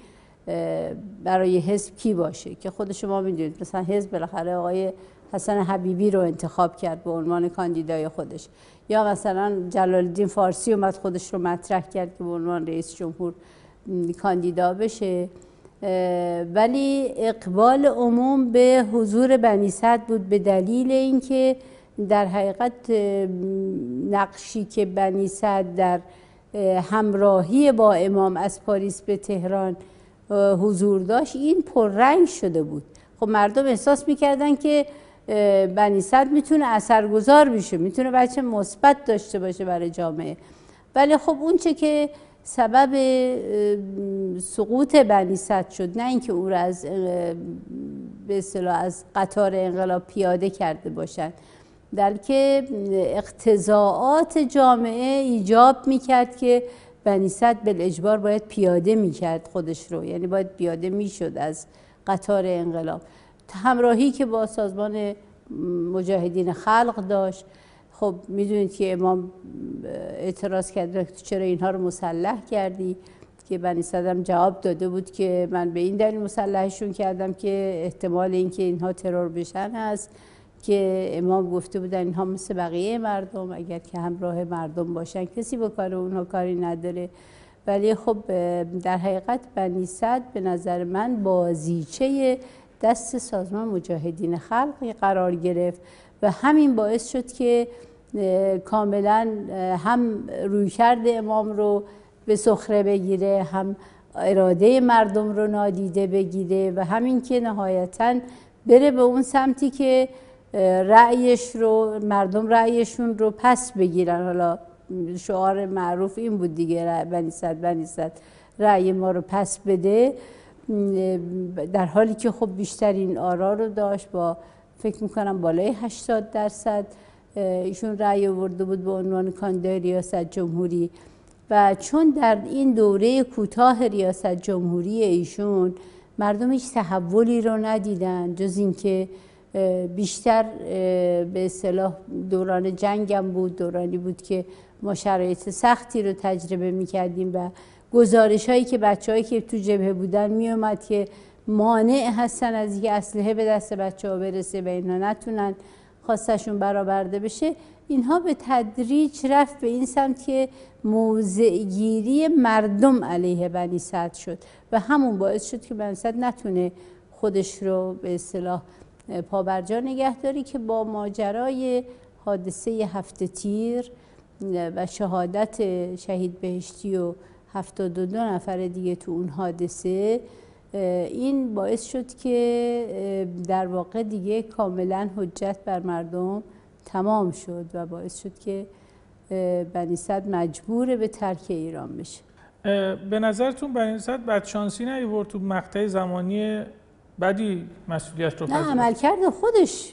برای حزب کی باشه؟ که خود شما می‌دونید مثلا حزب بالاخره آقای حسن حبیبی رو انتخاب کرد به عنوان کاندیدای خودش. یا مثلا جلال الدین فارسی اومد خودش رو مطرح کرد که به عنوان رئیس جمهور کاندیدا بشه. ولی اقبال عموم به حضور بنی صد بود به دلیل اینکه در حقیقت نقشی که بنی صد در همراهی با امام از پاریس به تهران حضور داشت این پررنگ شده بود. خب مردم احساس می‌کردن که بنی صد می‌تونه اثرگذار بشه می‌تونه بچه مثبت داشته باشه برای جامعه. ولی خب اون چه که سبب سقوط بنی صد شد نه اینکه او را از به اصطلاح از قطار انقلاب پیاده کرده باشند بلکه اقتضاعات جامعه ایجاب می‌کرد که بنی صد اجبار باید پیاده می‌کرد خودش رو. یعنی باید پیاده می‌شد از قطار انقلاب. همراهی که با سازمان مجاهدین خلق داشت. خب می‌دونید که امام اعتراض کرد چرا اینها رو مسلح کردی؟ که بنی صدم جواب داده بود که من به این دلیل مسلحشون کردم که احتمال اینکه اینها ترور بشن هست. که امام گفته بودن اینها مثل بقیه مردم اگر که همراه مردم باشن کسی با کار اونها کاری نداره. ولی خب در حقیقت بنی صد به نظر من بازیچه دست سازمان مجاهدین خلق قرار گرفت و همین باعث شد که کاملا هم رویکرد امام رو به سخره بگیره هم اراده مردم رو نادیده بگیره و همین که نهایتا بره به اون سمتی که رأیش رو مردم رأیشون رو پس بگیرن. حالا شعار معروف این بود دیگه بنی صد بنی صد رأی ما رو پس بده. در حالی که خب بیشترین آرا رو داشت با فکر می‌کنم بالای 80 درصد ایشون رأی آورده بود به عنوان کاندیدای ریاست جمهوری. و چون در این دوره کوتاه ریاست جمهوری ایشون مردم هیچ تحولی رو ندیدن جز اینکه بیشتر به اصطلاح دوران جنگم بود دورانی بود که ما شرایط سختی رو تجربه می‌کردیم و گزارش هایی که بچه هایی که تو جبهه بودن می که مانع هستن از اینکه اسلحه به دست بچه ها برسه و اینا نتونن خواستشون برآورده بشه اینها به تدریج رفت به این سمت که موضعگیری مردم علیه بنی صد شد و همون باعث شد که بنی صد نتونه خودش رو به اصطلاح پابرجا نگهداری که با ماجرای حادثه هفته تیر و شهادت شهید بهشتی و هفتاد دو نفر دیگه تو اون حادثه این باعث شد که در واقع دیگه کاملا حجت بر مردم تمام شد و باعث شد که بنی صد مجبور به ترک ایران بشه. به نظرتون بنی صد بدشانسی نیورد تو مقطع زمانی بعدی مسئولیت رو نه عملکرد خودش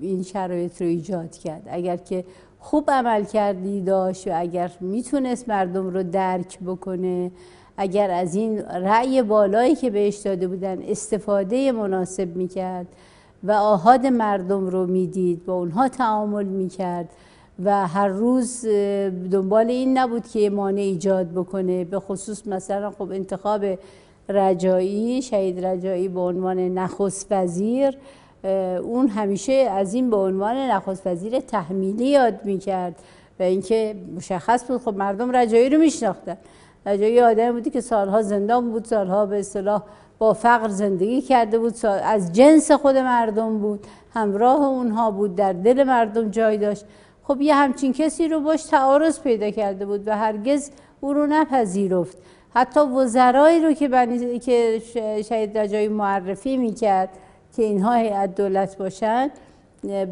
این شرایط رو ایجاد کرد. اگر که خوب عمل کردی داشت و اگر می‌تونست مردم رو درک بکنه اگر از این رأی بالایی که بهش داده بودن استفاده مناسب می‌کرد و آهاد مردم رو می‌دید با اونها تعامل می‌کرد و هر روز دنبال این نبود که مانع ایجاد بکنه. به خصوص مثلا خب انتخاب رجایی شهید رجایی به عنوان نخست وزیر اون همیشه از این به عنوان نخست وزیر تحمیلی یاد می‌کرد و اینکه مشخص بود خب مردم رجایی رو میشناختن. رجایی آدم بودی که سالها زندان بود سالها به اصطلاح با فقر زندگی کرده بود از جنس خود مردم بود همراه اونها بود در دل مردم جای داشت. خب یه همچین کسی رو باش تعارض پیدا کرده بود و هرگز او رو نپذیرفت. حتی وزرایی رو که بنی... که شهید رجایی معرفی می‌کرد که اینها هیئت دولت باشن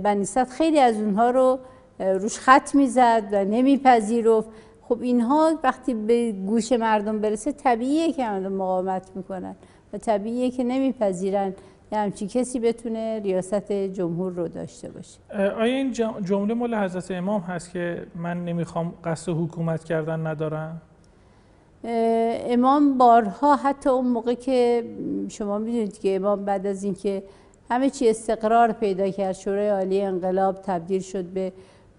بنیست خیلی از اونها رو روش خط می‌زد و نمیپذیرفت خب اینها وقتی به گوش مردم برسه طبیعیه که مردم مقاومت می‌کنن و طبیعیه که نمیپذیرن یه همچین کسی بتونه ریاست جمهور رو داشته باشه آیا این جمله مال حضرت امام هست که من نمی‌خوام قصد حکومت کردن ندارم؟ امام بارها حتی اون موقع که شما می‌دونید که امام بعد از اینکه همه چی استقرار پیدا کرد شورای عالی انقلاب تبدیل شد به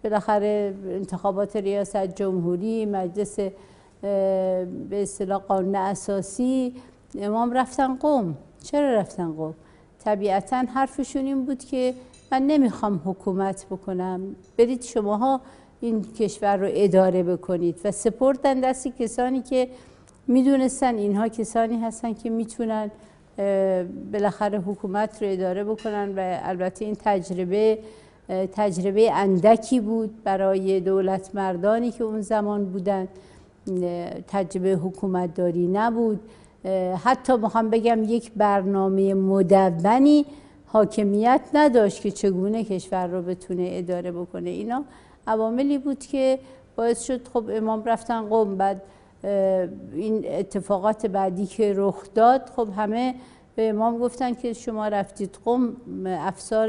بالاخره انتخابات ریاست جمهوری مجلس به اصطلاح قانون اساسی امام رفتن قوم. چرا رفتن قوم؟ طبیعتا حرفشون این بود که من نمی‌خوام حکومت بکنم. برید شماها این کشور رو اداره بکنید و سپردن دستی کسانی که می‌دونستن اینها کسانی هستن که می‌تونن بالاخره حکومت رو اداره بکنن و البته این تجربه تجربه اندکی بود برای دولت مردانی که اون زمان بودن. تجربه حکومت داری نبود حتی می‌خوام بگم یک برنامه مدونی حاکمیت نداشت که چگونه کشور رو بتونه اداره بکنه. اینا عواملی بود که باعث شد خب امام رفتن قوم بعد این اتفاقات بعدی که رخ داد خب همه به امام گفتن که شما رفتید قوم افسار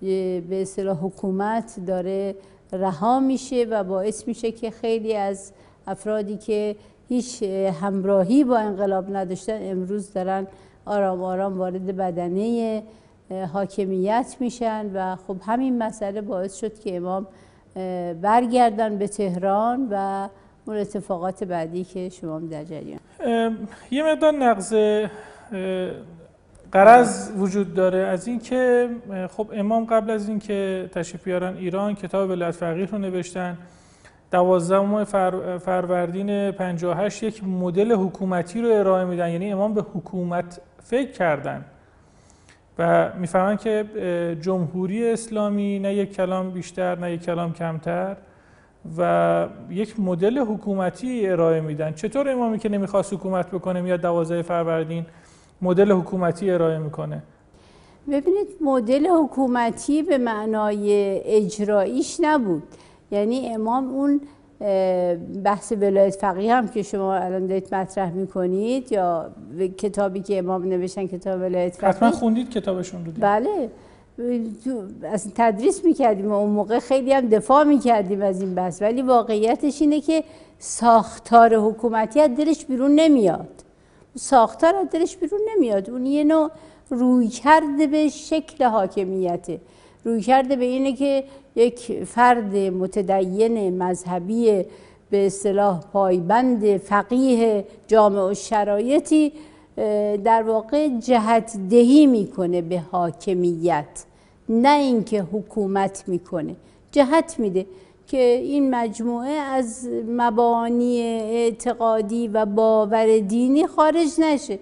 به اصطلاح حکومت داره رها میشه و باعث میشه که خیلی از افرادی که هیچ همراهی با انقلاب نداشتن امروز دارن آرام آرام وارد بدنه حاکمیت میشن و خب همین مسئله باعث شد که امام برگردن به تهران و اون اتفاقات بعدی که شما در جریان. یه مقدار نقض قرض وجود داره از اینکه خب امام قبل از اینکه تشریف بیارن ایران کتاب ولایت فقیه رو نوشتن. دوازدهم فر، فروردین 58 یک مدل حکومتی رو ارائه میدن. یعنی امام به حکومت فکر کردن. و می‌فهمن که جمهوری اسلامی نه یک کلام بیشتر نه یک کلام کمتر و یک مدل حکومتی ارائه میدن. چطور امامی که نمی‌خواست حکومت بکنه میاد دوازده فروردین مدل حکومتی ارائه می‌کنه؟ ببینید مدل حکومتی به معنای اجراییش نبود. یعنی امام اون بحث ولایت فقیه هم که شما الان دارید مطرح می‌کنید یا کتابی که امام نوشتن کتاب ولایت فقیه؟ حتما خوندید کتابشون رو بله. از تدریس می‌کردیم و اون موقع خیلی هم دفاع می‌کردیم از این بحث. ولی واقعیتش اینه که ساختار حکومتی از دلش بیرون نمیاد. ساختار از دلش بیرون نمیاد. اون یه نوع روی کرده به شکل حاکمیته. روی کرده به اینه که یک فرد متدین مذهبی به اصطلاح پایبند فقیه جامع و شرایطی در واقع جهت دهی می‌کنه به حاکمیت نه اینکه حکومت می‌کنه. جهت میده که این مجموعه از مبانی اعتقادی و باور دینی خارج نشه.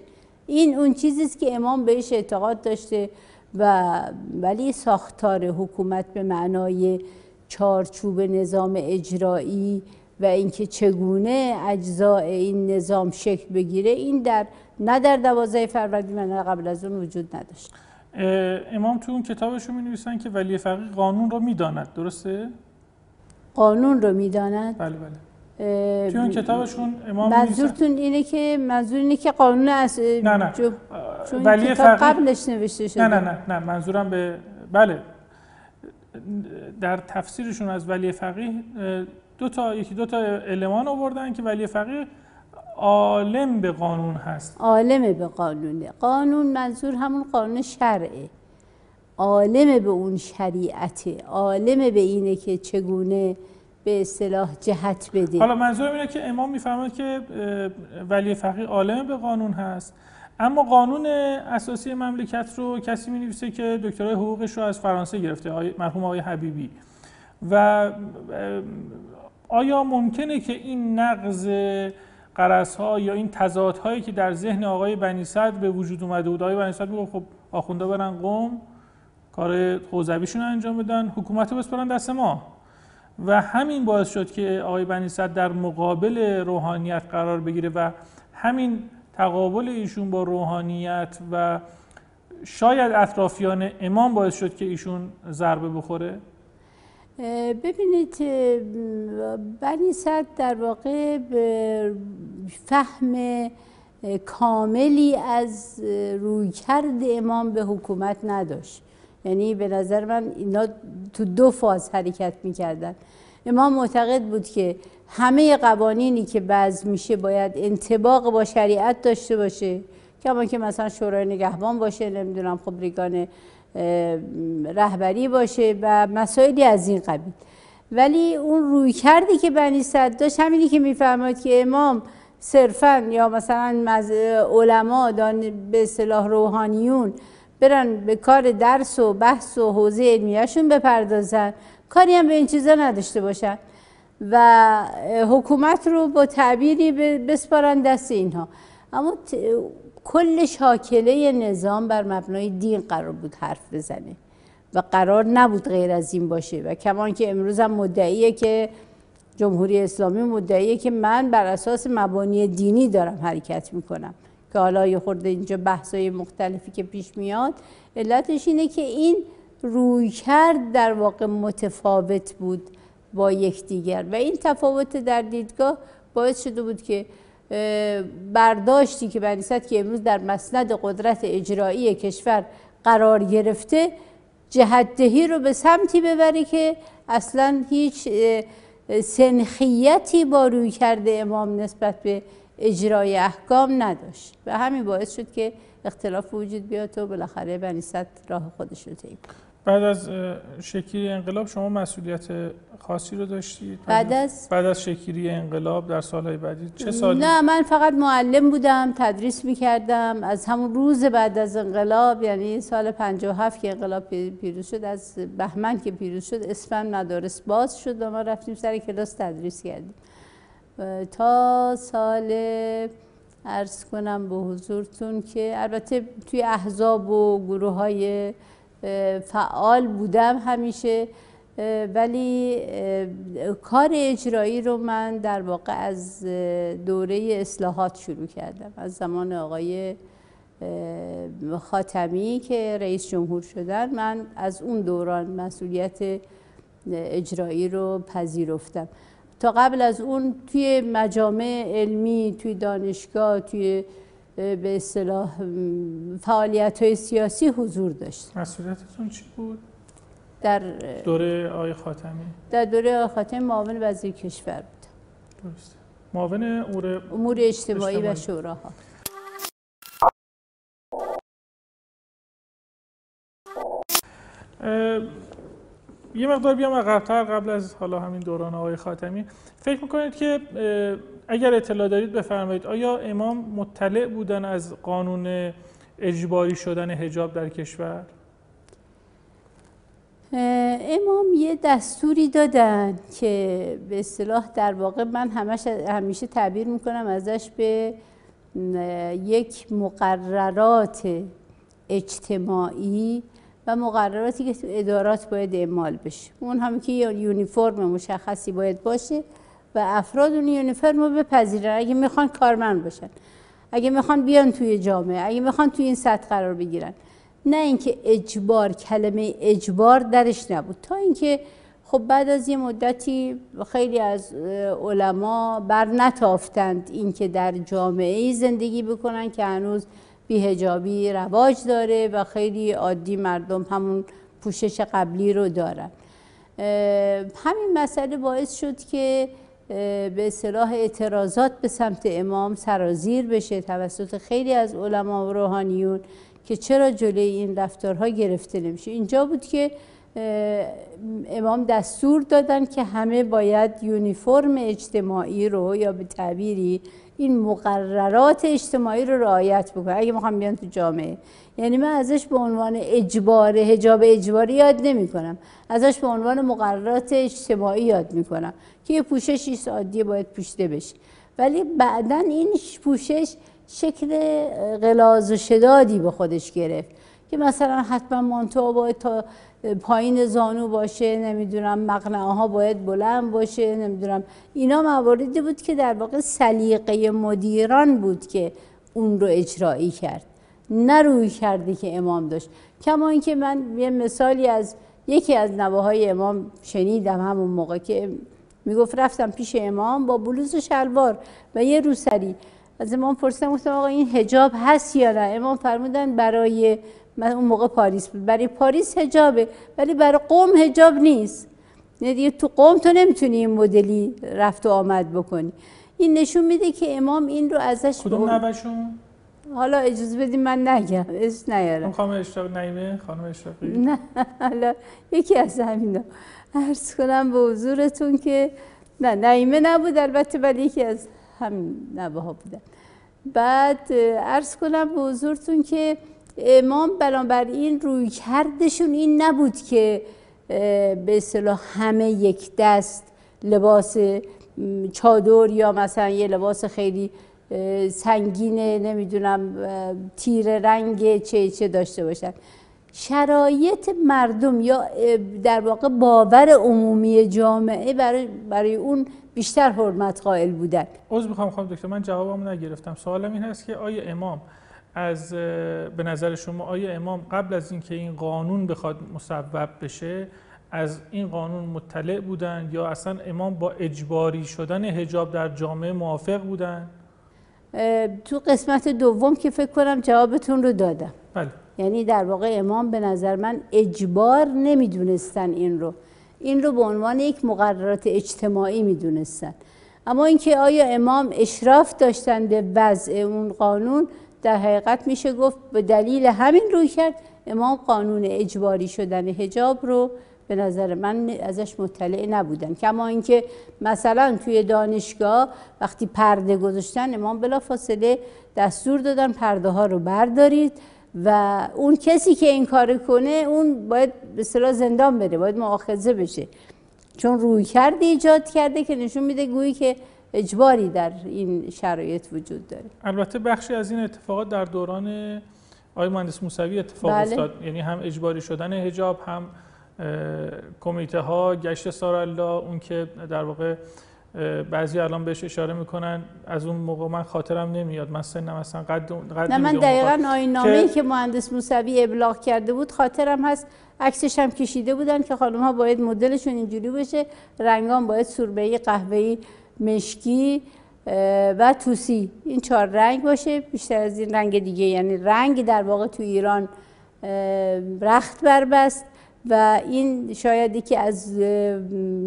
این اون چیزی است که امام بهش اعتقاد داشته و ولی ساختار حکومت به معنای چارچوب نظام اجرایی و اینکه چگونه اجزاء این نظام شکل بگیره این در نه در دوازده فروردین نه قبل از اون وجود نداشت امام تو اون کتابشون می نویسن که ولی فقیه قانون رو می‌داند درسته؟ قانون رو می‌داند؟ بله بله توی کتابشون امام منظورتون اینه که منظور اینه که قانون از نه نه. چون ولی کتاب قبلش نوشته شده نه نه نه نه. منظورم به بله. در تفسیرشون از ولی فقیه دو تا یکی دو تا المان آوردن که ولی فقیه عالم به قانون هست. عالم به قانونه قانون منظور همون قانون شرعه. عالم به اون شریعت عالم به اینه که چگونه به اصطلاح جهت بده حالا منظور اینه که امام میفرماد که ولی فقیه عالم به قانون هست. اما قانون اساسی مملکت رو کسی می نویسه که دکترای حقوقش رو از فرانسه گرفته مرحوم آقای حبیبی. و آیا ممکنه که این نقض قرص ها یا این تضاد هایی که در ذهن آقای بنی به وجود اومده بود آقای بنی صدر میگه خب آخونده برن قوم کار حوزویشون انجام بدن حکومت رو بسپارن دست ما. و همین باعث شد که آقای بنی صدر در مقابل روحانیت قرار بگیره و همین تقابل ایشون با روحانیت و شاید اطرافیان امام باعث شد که ایشون ضربه بخوره؟ ببینید بنی صد در واقع فهم کاملی از رویکرد امام به حکومت نداشت. یعنی به نظر من اینا تو دو فاز حرکت می‌کردن. امام معتقد بود که همه قوانینی که بعض میشه باید انتباق با شریعت داشته باشه. کما که مثلا شورای نگهبان باشه نمی‌دونم خب رهبری باشه و مسائلی از این قبیل. ولی اون روی کردی که بنی صد داشت همینی که میفرماید که امام صرفا یا مثلا علما به صلاح روحانیون برن به کار درس و بحث و حوزه علمیهشون بپردازن. کاری هم به این چیزا نداشته باشن. و حکومت رو با تعبیری بسپارن دست اینها. اما کل شاکله نظام بر مبنای دین قرار بود حرف بزنه. و قرار نبود غیر از این باشه. و کمان که امروز هم مدعیه که جمهوری اسلامی مدعیه که من بر اساس مبانی دینی دارم حرکت می‌کنم. که حالا یه خورده اینجا بحثای مختلفی که پیش میاد علتش اینه که این روی کرد در واقع متفاوت بود با یکدیگر. و این تفاوت در دیدگاه باعث شده بود که برداشتی که بنیست که امروز در مسند قدرت اجرایی کشور قرار گرفته جهتدهی رو به سمتی ببره که اصلا هیچ سنخیتی با روی کرده امام نسبت به اجرای احکام نداشت. و همین باعث شد که اختلاف وجود بیاد و بالاخره بنیست راه خودش رو طی بعد از شکلی انقلاب شما مسئولیت خاصی رو داشتید؟ بعد از؟ بعد از شکلی انقلاب در سالهای بعدی چه سالی؟ نه من فقط معلم بودم تدریس می‌کردم. از همون روز بعد از انقلاب یعنی سال 57 که انقلاب پیروز شد از بهمن که پیروز شد اسفند مدارس باز شد و ما رفتیم سر کلاس تدریس کردیم. تا سال ارز کنم به حضورتون که البته توی احزاب و گروه های فعال بودم همیشه. ولی کار اجرایی رو من در واقع از دوره اصلاحات شروع کردم. از زمان آقای خاتمی که رئیس جمهور شدن من از اون دوران مسئولیت اجرایی رو پذیرفتم. تا قبل از اون توی مجامع علمی توی دانشگاه توی به اصطلاح فعالیت های سیاسی حضور داشت مسئولیتتون چی بود؟ در دوره آقای خاتمی. در دوره آقای خاتمی معاون وزیر کشور بود. درست معاون امور امور اجتماعی, اجتماعی. و شوراها یه مقدار بیام عقب‌تر قبل از حالا همین دوران آقای خاتمی فکر می‌کنید که اگر اطلاع دارید بفرمایید آیا امام مطلع بودن از قانون اجباری شدن حجاب در کشور؟ امام یه دستوری دادن که به اصطلاح در واقع من همش همیشه تعبیر می‌کنم ازش به یک مقررات اجتماعی و مقرراتی که ادارات باید اعمال بشه. اون هم که یونیفرم مشخصی باید باشه و افراد اون یونیفرم رو بپذیرن. اگه می‌خوان کارمند باشن اگه می‌خوان بیان توی جامعه اگه می‌خوان توی این سطح قرار بگیرن. نه اینکه اجبار کلمه اجبار درش نبود. تا اینکه خب بعد از یه مدتی خیلی از علما بر نتافتند اینکه در جامعه زندگی بکنن که هنوز بیهجابی رواج داره و خیلی عادی مردم همون پوشش قبلی رو دارن. همین مسئله باعث شد که به اصطلاح اعتراضات به سمت امام سرازیر بشه توسط خیلی از علما و روحانیون که چرا جلوی این رفتارها گرفته نمیشه. اینجا بود که امام دستور دادن که همه باید یونیفرم اجتماعی رو یا به تعبیری این مقررات اجتماعی رو رعایت بکنه. اگه می‌خوام بیان تو جامعه. یعنی من ازش به عنوان اجبار هجاب اجباری یاد نمی کنم ازش به عنوان مقررات اجتماعی یاد می کنم که یه پوششی عادی باید پوشیده بشه. ولی بعدا این پوشش شکل غلاظ و شدادی به خودش گرفت. که مثلا حتما مانتو باید تا پایین زانو باشه نمی‌دونم مقنعه ها باید بلند باشه نمی‌دونم. اینا مواردی بود که در واقع سلیقه مدیران بود که اون رو اجرایی کرد. نه روی کردی که امام داشت. کما اینکه من یه مثالی از یکی از نواهای امام شنیدم همون موقع که می‌گفت رفتم پیش امام با بلوز و شلوار و یه روسری. از امام پرسیدم گفتم آقا این هجاب هست یا نه؟ امام فرمودن برای من اون موقع پاریس بود. برای پاریس هجابه ولی برای قوم هجاب نیست. یعنی تو قوم تو نمی‌تونی این مدلی رفت و آمد بکنی. این نشون میده که امام این رو ازش کدوم نوشون؟ حالا اجازه بدیم من نگم. اسم نیارم خانم اشتاق نایمه خانم اشتاقی نه حالا یکی از همینا. عرض کنم به حضورتون که نه نایمه نبود البته ولی یکی از همین نوه ها بودن. بعد عرض کنم به حضورتون که امام بنابراین روی کردشون این نبود که به اصطلاح همه یک دست لباس چادر یا مثلا یه لباس خیلی سنگینه نمی‌دونم تیر رنگ چه چه داشته باشن. شرایط مردم یا در واقع باور عمومی جامعه برای, برای اون بیشتر حرمت قائل بودن. عذر می‌خوام خانم دکتر من جوابمو نگرفتم. سوالم این هست که آیا امام از به نظر شما آیا امام قبل از اینکه این قانون بخواد مصوب بشه از این قانون مطلع بودن یا اصلا امام با اجباری شدن هجاب در جامعه موافق بودن؟ تو قسمت دوم که فکر کنم جوابتون رو دادم. بله. یعنی در واقع امام به نظر من اجبار نمی‌دونستن این رو. این رو به عنوان یک مقررات اجتماعی می‌دونستن. اما اینکه آیا امام اشراف داشتن به وضع اون قانون در حقیقت میشه گفت به دلیل همین روی کرد. امام قانون اجباری شدن هجاب رو به نظر من ازش مطلع نبودن. کما اینکه مثلا توی دانشگاه وقتی پرده گذاشتن امام بلا فاصله دستور دادن پرده ها رو بردارید و اون کسی که این کار کنه اون باید به صلاح زندان بره باید معاخذه بشه. چون روی کرده ایجاد کرده که نشون میده گویی که اجباری در این شرایط وجود داره. البته بخشی از این اتفاقات در دوران آقای مهندس موسوی اتفاق بله. افتاد. یعنی هم اجباری شدن هجاب هم کمیته ها گشت سارالله اون که در واقع بعضی الان بهش اشاره می‌کنن. از اون موقع من خاطرم نمیاد. من سنم اصلا قد قد نه من دقیقا آین نامه که... که مهندس موسوی ابلاغ کرده بود خاطرم هست. عکسش هم کشیده بودن که خانم ها باید مدلشون اینجوری بشه رنگان باید سربهی قهوه‌ای مشکی و توسی. این چهار رنگ باشه. بیشتر از این رنگ دیگه یعنی رنگ در واقع تو ایران رخت بربست و این شاید یکی از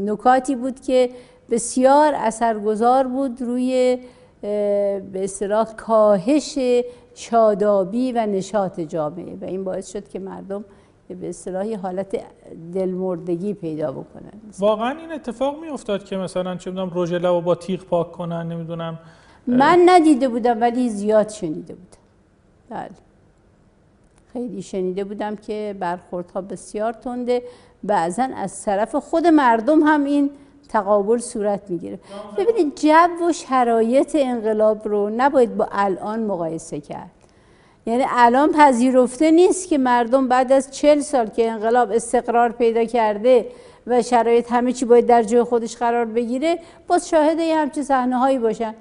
نکاتی بود که بسیار اثرگذار بود روی به اصطلاح کاهش شادابی و نشاط جامعه. و این باعث شد که مردم به اصطلاح حالت دلمردگی پیدا بکنن واقعا این اتفاق می افتاد که مثلا چه می‌دونم رژ لب با تیغ پاک کنن نمی‌دونم. من ندیده بودم ولی زیاد شنیده بودم. بله. خیلی شنیده بودم که برخوردها بسیار تنده. بعضا از طرف خود مردم هم این تقابل صورت می‌گیره. ببینید جو و شرایط انقلاب رو نباید با الان مقایسه کرد. یعنی الان پذیرفته نیست که مردم بعد از چل سال که انقلاب استقرار پیدا کرده و شرایط همه چی باید در جای خودش قرار بگیره باز شاهد یه همچه صحنه هایی باشن.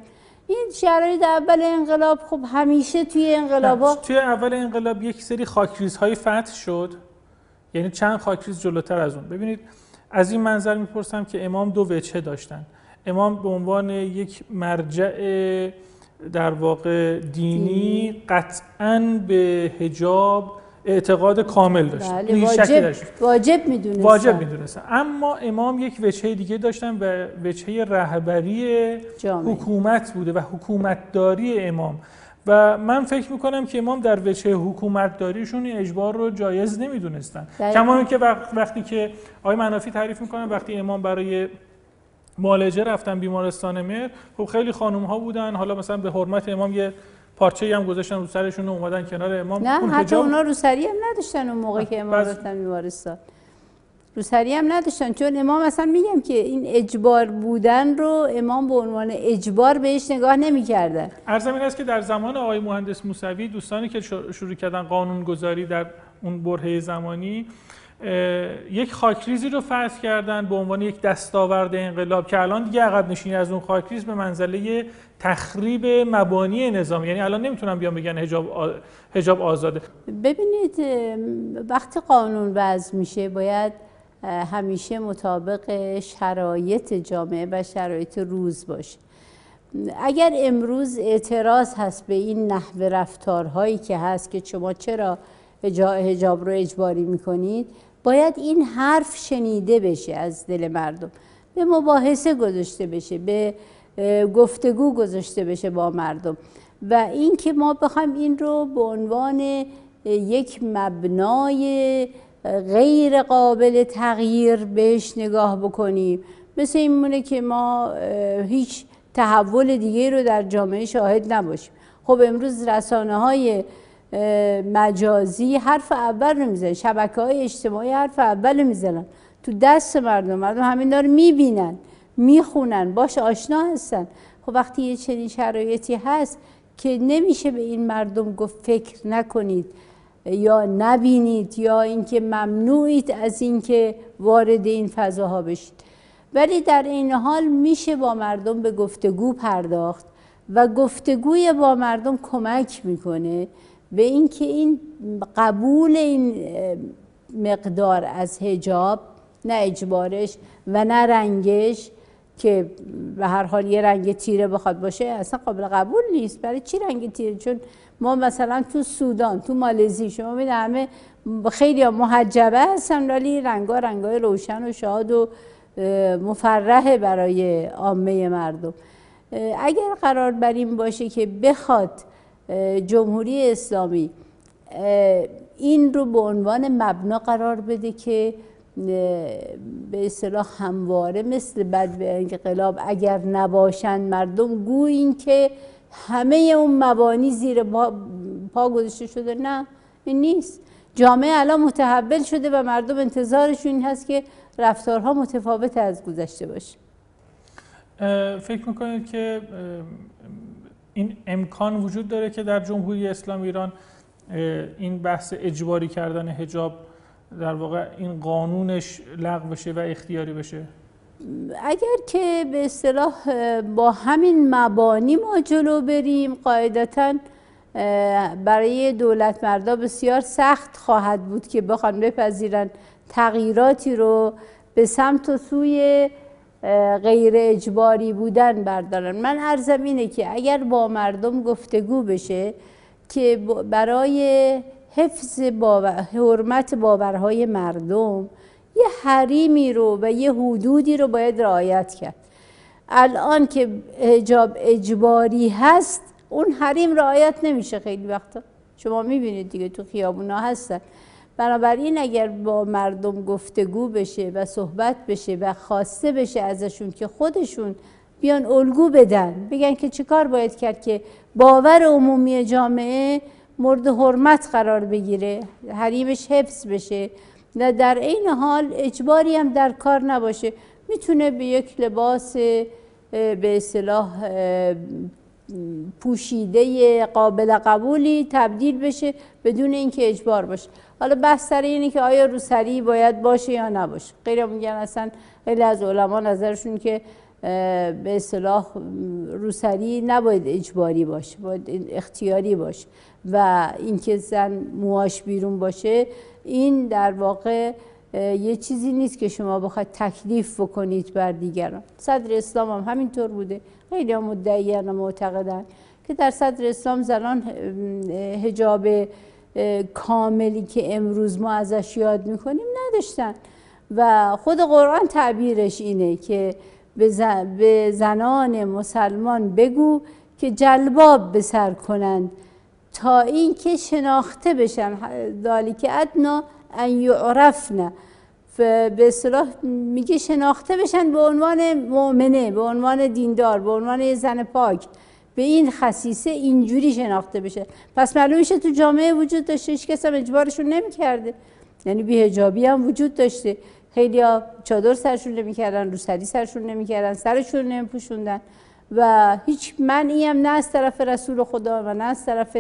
این شرایط اول انقلاب خب همیشه توی انقلاب توی اول انقلاب یک سری خاکریزهای فتح شد. یعنی چند خاکریز جلوتر از اون. ببینید از این منظر می‌پرسم که امام دو وجهه داشتن. امام به عنوان یک مرجع در واقع دینی قطعا به هجاب اعتقاد کامل داشت. بله واجب, واجب می‌دونستن. واجب می‌دونستن. اما امام یک وجهه دیگه داشتن و وجهه رهبری حکومت بوده و حکومتداری امام. و من فکر می‌کنم که امام در وجه حکومت داریشون این اجبار رو جایز نمی‌دونستن. کما که وقتی که آقای منافی تعریف می‌کنن وقتی امام برای معالجه رفتن بیمارستان مر خب خیلی خانم ها بودن. حالا مثلا به حرمت امام یه پارچه هم گذاشتن رو سرشون و اومدن کنار امام. نه حتی اونا روسری هم نداشتن اون موقع که امام رفتن بیمارستان. روسری هم نداشتن. چون امام اصلا میگم که این اجبار بودن رو امام به عنوان اجبار بهش نگاه نمی‌کردن. ارزم این است که در زمان آقای مهندس موسوی دوستانی که شروع کردن قانون گذاری در اون برهه زمانی یک خاکریزی رو فرض کردن به عنوان یک دستاورد انقلاب که الان دیگه عقب نشینی از اون خاکریز به منزله تخریب مبانی نظام یعنی الان نمی‌تونم بیان بگن حجاب آزاده. ببینید وقتی قانون وضع میشه باید همیشه مطابق شرایط جامعه و شرایط روز باشه. اگر امروز اعتراض هست به این نحوه رفتارهایی که هست که شما چرا حجاب رو اجباری می‌کنید باید این حرف شنیده بشه از دل مردم. به مباحثه گذاشته بشه به گفتگو گذاشته بشه با مردم. و این که ما بخوایم این رو به عنوان یک مبنای غیر قابل تغییر بهش نگاه بکنیم. مثل این مونه که ما هیچ تحول دیگه رو در جامعه شاهد نباشیم. خب امروز رسانه های مجازی حرف اول رو می‌زنن شبکه های اجتماعی حرف اول رو می‌زنن. تو دست مردم مردم همین رو می‌بینن می‌خونن باش آشنا هستن. خب وقتی یه چنین شرایطی هست که نمیشه به این مردم گفت فکر نکنید یا نبینید یا اینکه ممنوعید از اینکه وارد این فضاها بشید. ولی در این حال میشه با مردم به گفتگو پرداخت و گفتگوی با مردم کمک می‌کنه. به اینکه این قبول این مقدار از هجاب نه اجبارش و نه رنگش که به هر حال یه رنگ تیره بخواد باشه اصلا قابل قبول نیست. برای چی رنگ تیره؟ چون ما مثلا تو سودان تو مالزی شما میده همه خیلی محجبه هستن ولی رنگا رنگای روشن و شاد و مفرحه برای عامه مردم. اگر قرار بر باشه که بخواد جمهوری اسلامی این رو به عنوان مبنا قرار بده که به اصطلاح همواره مثل بعد به انقلاب اگر نباشند مردم گویین که همه اون مبانی زیر پا گذاشته شده نه این نیست. جامعه الان متحول شده و مردم انتظارشون این هست که رفتارها متفاوت از گذشته باشه. فکر می‌کنید که این امکان وجود داره که در جمهوری اسلام ایران این بحث اجباری کردن هجاب در واقع این قانونش لغو بشه و اختیاری بشه؟ اگر که به اصطلاح با همین مبانی ما جلو بریم قاعدتا برای دولت مردا بسیار سخت خواهد بود که بخوان بپذیرن تغییراتی رو به سمت و سوی غیر اجباری بودن بردارن. من ارزم اینه که اگر با مردم گفتگو بشه که برای حفظ باور، حرمت باورهای مردم یه حریمی رو و یه حدودی رو باید رعایت کرد. الان که حجاب اجباری هست اون حریم رعایت نمیشه خیلی وقتا. شما می‌بینید دیگه تو خیابونا هستن. بنابراین اگر با مردم گفتگو بشه و صحبت بشه و خواسته بشه ازشون که خودشون بیان الگو بدن بگن که چیکار باید کرد که باور عمومی جامعه مورد حرمت قرار بگیره حریمش حفظ بشه و در این حال اجباری هم در کار نباشه. می‌تونه به یک لباس به اصطلاح پوشیده قابل قبولی تبدیل بشه بدون اینکه اجبار باشه. حالا بحث سر اینه که آیا روسری باید باشه یا نباشه. غیر میگن اصلا خیلی از علما نظرشون که به اصطلاح روسری نباید اجباری باشه باید اختیاری باشه و اینکه زن موهاش بیرون باشه این در واقع یه چیزی نیست که شما بخواید تکلیف بکنید بر دیگران. صدر اسلام هم همینطور بوده. خیلی هم مدعیان و معتقدن که در صدر اسلام زنان هجاب کاملی که امروز ما ازش یاد می‌کنیم نداشتن. و خود قرآن تعبیرش اینه که به زنان مسلمان بگو که جلباب به سر کنند تا اینکه شناخته بشن. که ادنا ان یعرفن به اصطلاح میگه شناخته بشن به عنوان مؤمنه به عنوان دیندار به عنوان زن پاک. به این خصیصه اینجوری شناخته بشه. پس معلوم میشه تو جامعه وجود داشته هیچ کس هم اجبارشون نمی‌کرده. یعنی بیهجابی هم وجود داشته. خیلی ها چادر سرشون نمی‌کردن روسری سرشون نمی‌کردن سرشون نمیپوشوندن. و هیچ منعی هم نه از طرف رسول خدا و نه از طرف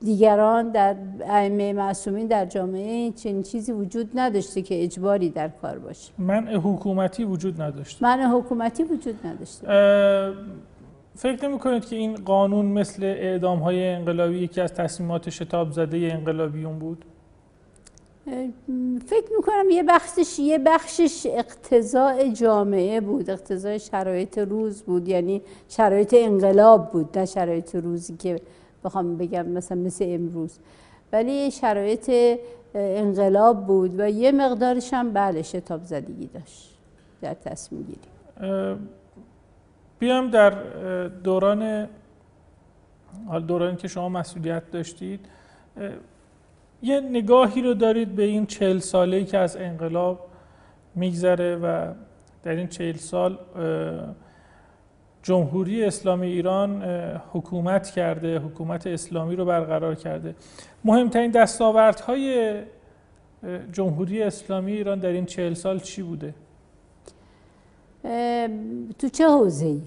دیگران در ائمه معصومین در جامعه چنین چیزی وجود نداشته که اجباری در کار باشه. من حکومتی وجود نداشته. من حکومتی وجود نداشته. فکر نمی کنید که این قانون مثل اعدام های انقلابی یکی از تصمیمات شتاب زده انقلابیون بود؟ فکر می‌کنم یه بخشش یه بخشش اقتضاء جامعه بود اقتضاء شرایط روز بود یعنی شرایط انقلاب بود نه شرایط روزی که بخوام بگم مثلا مثل امروز ولی شرایط انقلاب بود و یه مقدارش هم بله شتاب زدگی داشت در تصمیم گیری بیام در دوران دورانی که شما مسئولیت داشتید یه نگاهی رو دارید به این چهل ساله که از انقلاب میگذره و در این چهل سال جمهوری اسلامی ایران حکومت کرده حکومت اسلامی رو برقرار کرده مهمترین دستاوردهای جمهوری اسلامی ایران در این چهل سال چی بوده؟ تو چه حوزه ای؟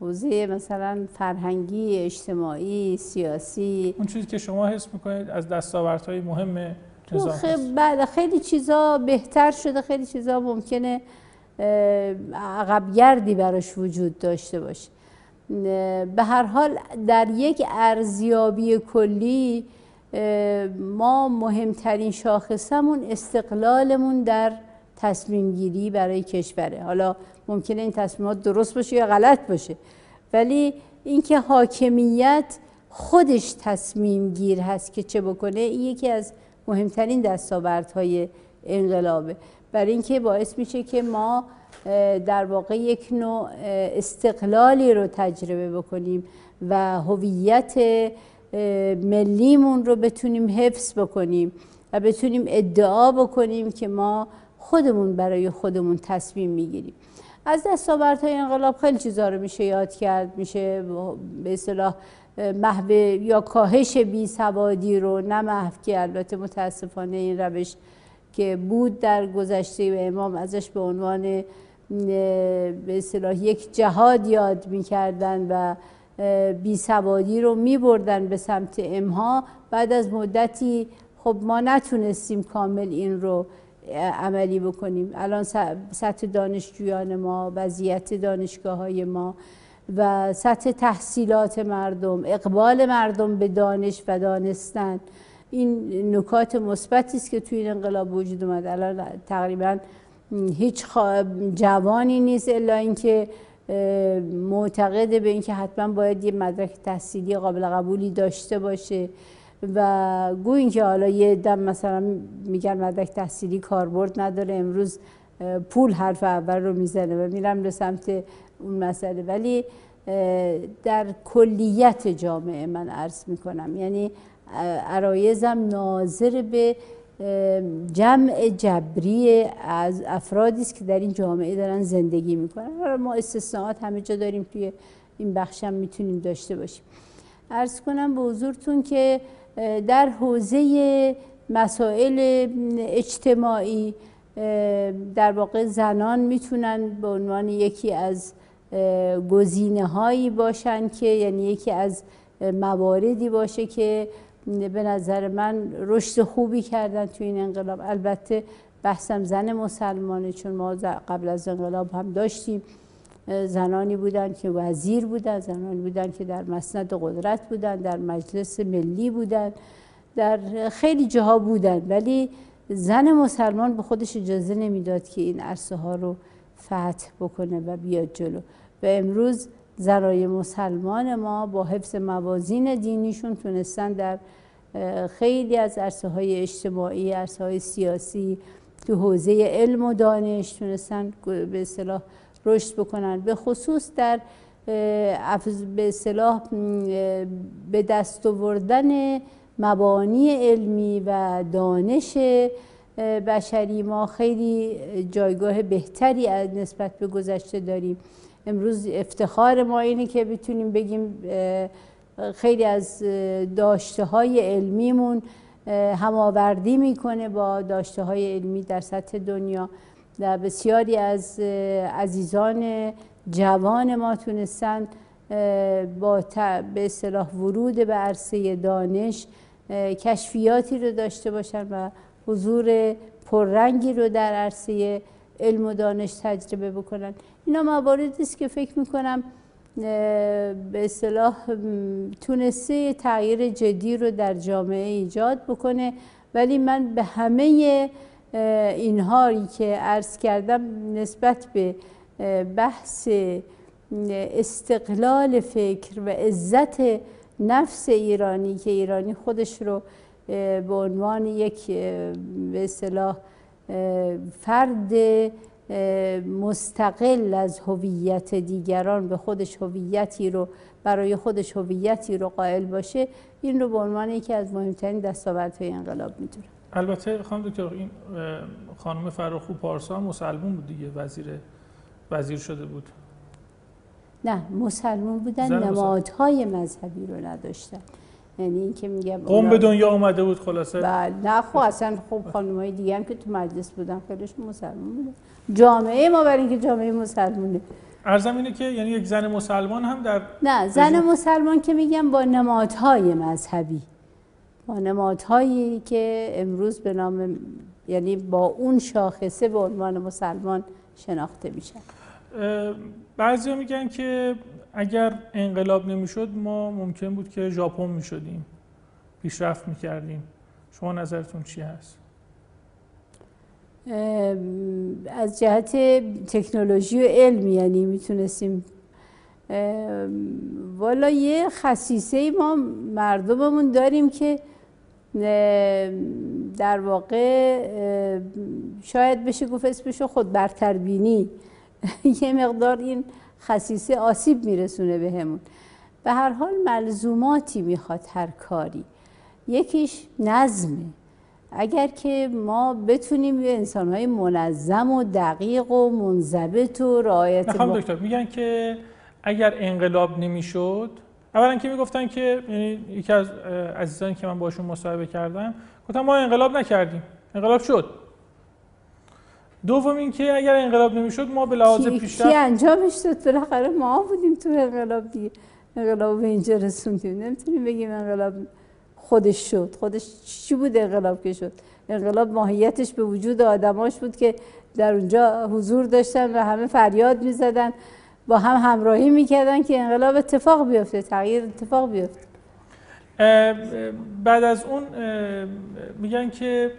حوزه مثلا فرهنگی، اجتماعی، سیاسی. اون چیزی که شما حس می‌کنید از دستاوردهای مهم نظام خیلی, خیلی چیزا بهتر شده خیلی چیزا ممکنه عقبگردی براش وجود داشته باشه. به هر حال در یک ارزیابی کلی ما مهمترین شاخصمون استقلالمون در تصمیم گیری برای کشوره. حالا ممکنه این تصمیمات درست باشه یا غلط باشه. ولی اینکه حاکمیت خودش تصمیم گیر هست که چه بکنه این یکی از مهمترین دستاوردهای انقلابه. برای اینکه باعث میشه که ما در واقع یک نوع استقلالی رو تجربه بکنیم و هویت ملیمون رو بتونیم حفظ بکنیم و بتونیم ادعا بکنیم که ما خودمون برای خودمون تصمیم می‌گیریم. از دستاوردهای انقلاب خیلی چیزا رو میشه یاد کرد. میشه به اصطلاح محو یا کاهش بی سوادی رو نه محو که البته متاسفانه این روش که بود در گذشته و امام ازش به عنوان به اصطلاح یک جهاد یاد می‌کردن و بی سوادی رو میبردن به سمت امها. بعد از مدتی خب ما نتونستیم کامل این رو عملی بکنیم. الان سطح دانشجویان ما وضعیت دانشگاه های ما و سطح تحصیلات مردم اقبال مردم به دانش و دانستن. این نکات مثبتی است که توی این انقلاب وجود اومد. الان تقریبا هیچ جوانی نیست الا اینکه معتقده به اینکه حتما باید یه مدرک تحصیلی قابل قبولی داشته باشه. و گویا که حالا یه دم مثلا میگن مدرک تحصیلی کاربرد نداره امروز پول حرف اول رو می‌زنه و میرم به سمت اون مسئله. ولی در کلیت جامعه من عرض می‌کنم. یعنی عرایزم ناظر به جمع جبری از افرادی است که در این جامعه دارن زندگی می‌کنن. ما استثناءات همه جا داریم توی این بخشم می‌تونیم داشته باشیم. عرض کنم به حضورتون که در حوزه مسائل اجتماعی در واقع زنان می‌تونن به عنوان یکی از گزینه هایی باشن که یعنی یکی از مواردی باشه که به نظر من رشد خوبی کردن توی این انقلاب. البته بحثم زن مسلمانه چون ما قبل از انقلاب هم داشتیم. زنانی بودند که وزیر بودند زنانی بودند که در مسند قدرت بودند در مجلس ملی بودند در خیلی جاها بودند ولی زن مسلمان به خودش اجازه نمی‌داد که این عرصه ها رو فتح بکنه و بیاد جلو. و امروز زنای مسلمان ما با حفظ موازین دینیشون تونستن در خیلی از عرصه های اجتماعی عرصه های سیاسی تو حوزه علم و دانش تونستن به اصطلاح رشد بکنن. به خصوص در به اصطلاح به دست آوردن مبانی علمی و دانش بشری ما خیلی جایگاه بهتری نسبت به گذشته داریم. امروز افتخار ما اینه که بتونیم بگیم خیلی از داشته های علمیمون هماوردی می‌کنه با داشته های علمی در سطح دنیا. و بسیاری از عزیزان جوان ما تونستن با به اصطلاح ورود به عرصه دانش کشفیاتی رو داشته باشن و حضور پررنگی رو در عرصه علم و دانش تجربه بکنن. اینا مواردی است که فکر می‌کنم به اصطلاح تونسته تغییر جدی رو در جامعه ایجاد بکنه. ولی من به همه اینهایی که عرض کردم نسبت به بحث استقلال فکر و عزت نفس ایرانی که ایرانی خودش رو به عنوان یک به اصطلاح فرد مستقل از هویت دیگران به خودش هویتی رو برای خودش هویتی رو قائل باشه این رو به عنوان یکی از مهمترین دستاوردهای انقلاب می‌دونه. البته خانم دکتر این خانم فراخو پارسا مسلمون بود دیگه وزیر وزیر شده بود. نه مسلمون بودن نمادهای مذهبی رو نداشتن. یعنی این که میگم قوم به دنیا اومده بود خلاصه. بله نه خب اصلا خب های دیگه هم که تو مجلس بودن خیلیشون مسلمان بودن. جامعه ما برای اینکه جامعه مسلمونه. ارزم اینه که یعنی یک زن مسلمان هم در نه زن مسلمان که میگم با نمادهای مذهبی. با نمادهایی که امروز به نام یعنی با اون شاخصه به عنوان مسلمان شناخته میشن. بعضی میگن که اگر انقلاب نمی‌شد ما ممکن بود که ژاپن می‌شدیم. پیشرفت می‌کردیم. شما نظرتون چی هست؟ از جهت تکنولوژی و علم یعنی می‌تونستیم والا یه خصیصه ما مردممون داریم که در واقع شاید بشه گفت اسمشو خود برتربینی. (laughs) یه مقدار این خصیصه آسیب میرسونه بهمون. به هر حال ملزوماتی می‌خواد هر کاری. یکیش نظمه. اگر که ما بتونیم یه انسانهای منظم و دقیق و منضبط و رعایت می‌خوام دکتر میگن که اگر انقلاب نمی‌شد اولا که می‌گفتن که یعنی یکی از عزیزانی که من باشون مصاحبه کردم گفتم ما انقلاب نکردیم. انقلاب شد. دوم اینکه اگر انقلاب نمی‌شد ما به لحاظ پیشرفت کی انجامش داد بالاخره ما بودیم تو انقلاب دیگه. انقلاب به اینجا رسوندیم. نمی‌تونیم بگیم انقلاب خودش شد. خودش چی بود انقلاب که شد؟ انقلاب ماهیتش به وجود آدماش بود که در اونجا حضور داشتن و همه فریاد می‌زدن. با هم همراهی می‌کردن که انقلاب اتفاق بیفته تغییر اتفاق بیفته. بعد از اون میگن که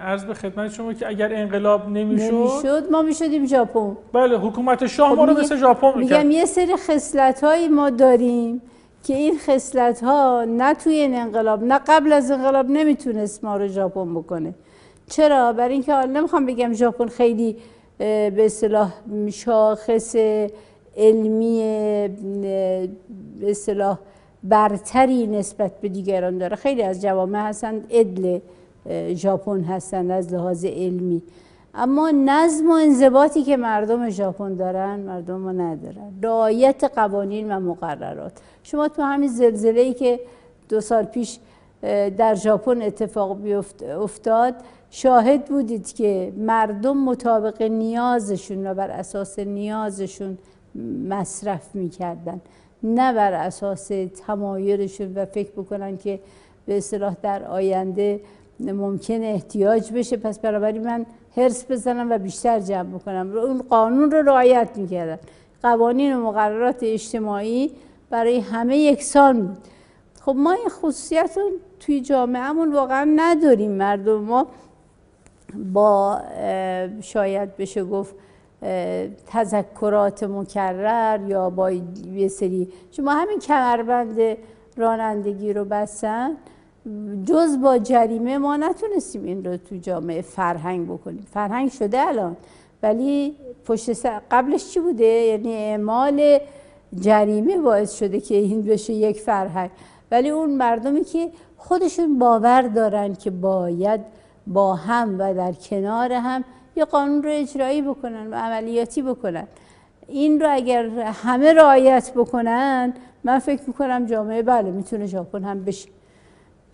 عرض به خدمت شما که اگر انقلاب نمی‌شد نمی‌شد ما می‌شدیم ژاپن. بله حکومت شاه خب ما رو مثل ژاپن میگم یه سری خصلت ما داریم که این خصلت ها نه توی این انقلاب نه قبل از انقلاب نمی‌تونست ما رو ژاپن بکنه. چرا؟ برای اینکه حالا نمی‌خوام بگم ژاپن خیلی به اصطلاح شاخص علمی به اصطلاح برتری نسبت به دیگران داره. خیلی از جوامع هستند ادل ژاپن هستند از لحاظ علمی. اما نظم و انضباطی که مردم ژاپن دارن مردم ما ندارن. رعایت قوانین و مقررات. شما تو همین زلزله ای که دو سال پیش در ژاپن اتفاق افتاد شاهد بودید که مردم مطابق نیازشون و بر اساس نیازشون مصرف می‌کردن. نه بر اساس تمایلشون و فکر بکنن که به اصطلاح در آینده ممکن احتیاج بشه. پس برابری من هرس بزنم و بیشتر جمع بکنم. اون قانون رو رعایت می‌کردن. قوانین و مقررات اجتماعی برای همه یکسان بود. خب ما این خصوصیت رو توی جامعهمون واقعا نداریم مردم. ما با شاید بشه گفت تذکرات مکرر یا با یه سری شما همین کمربند رانندگی رو بستن جز با جریمه ما نتونستیم این رو تو جامعه فرهنگ بکنیم. فرهنگ شده الان ولی پشت قبلش چی بوده؟ یعنی اعمال جریمه باعث شده که این بشه یک فرهنگ. ولی اون مردمی که خودشون باور دارن که باید با هم و در کنار هم یه قانون رو اجرایی بکنن و عملیاتی بکنن. این رو اگر همه رعایت بکنن من فکر می‌کنم جامعه بله می‌تونه ژاپن هم بشه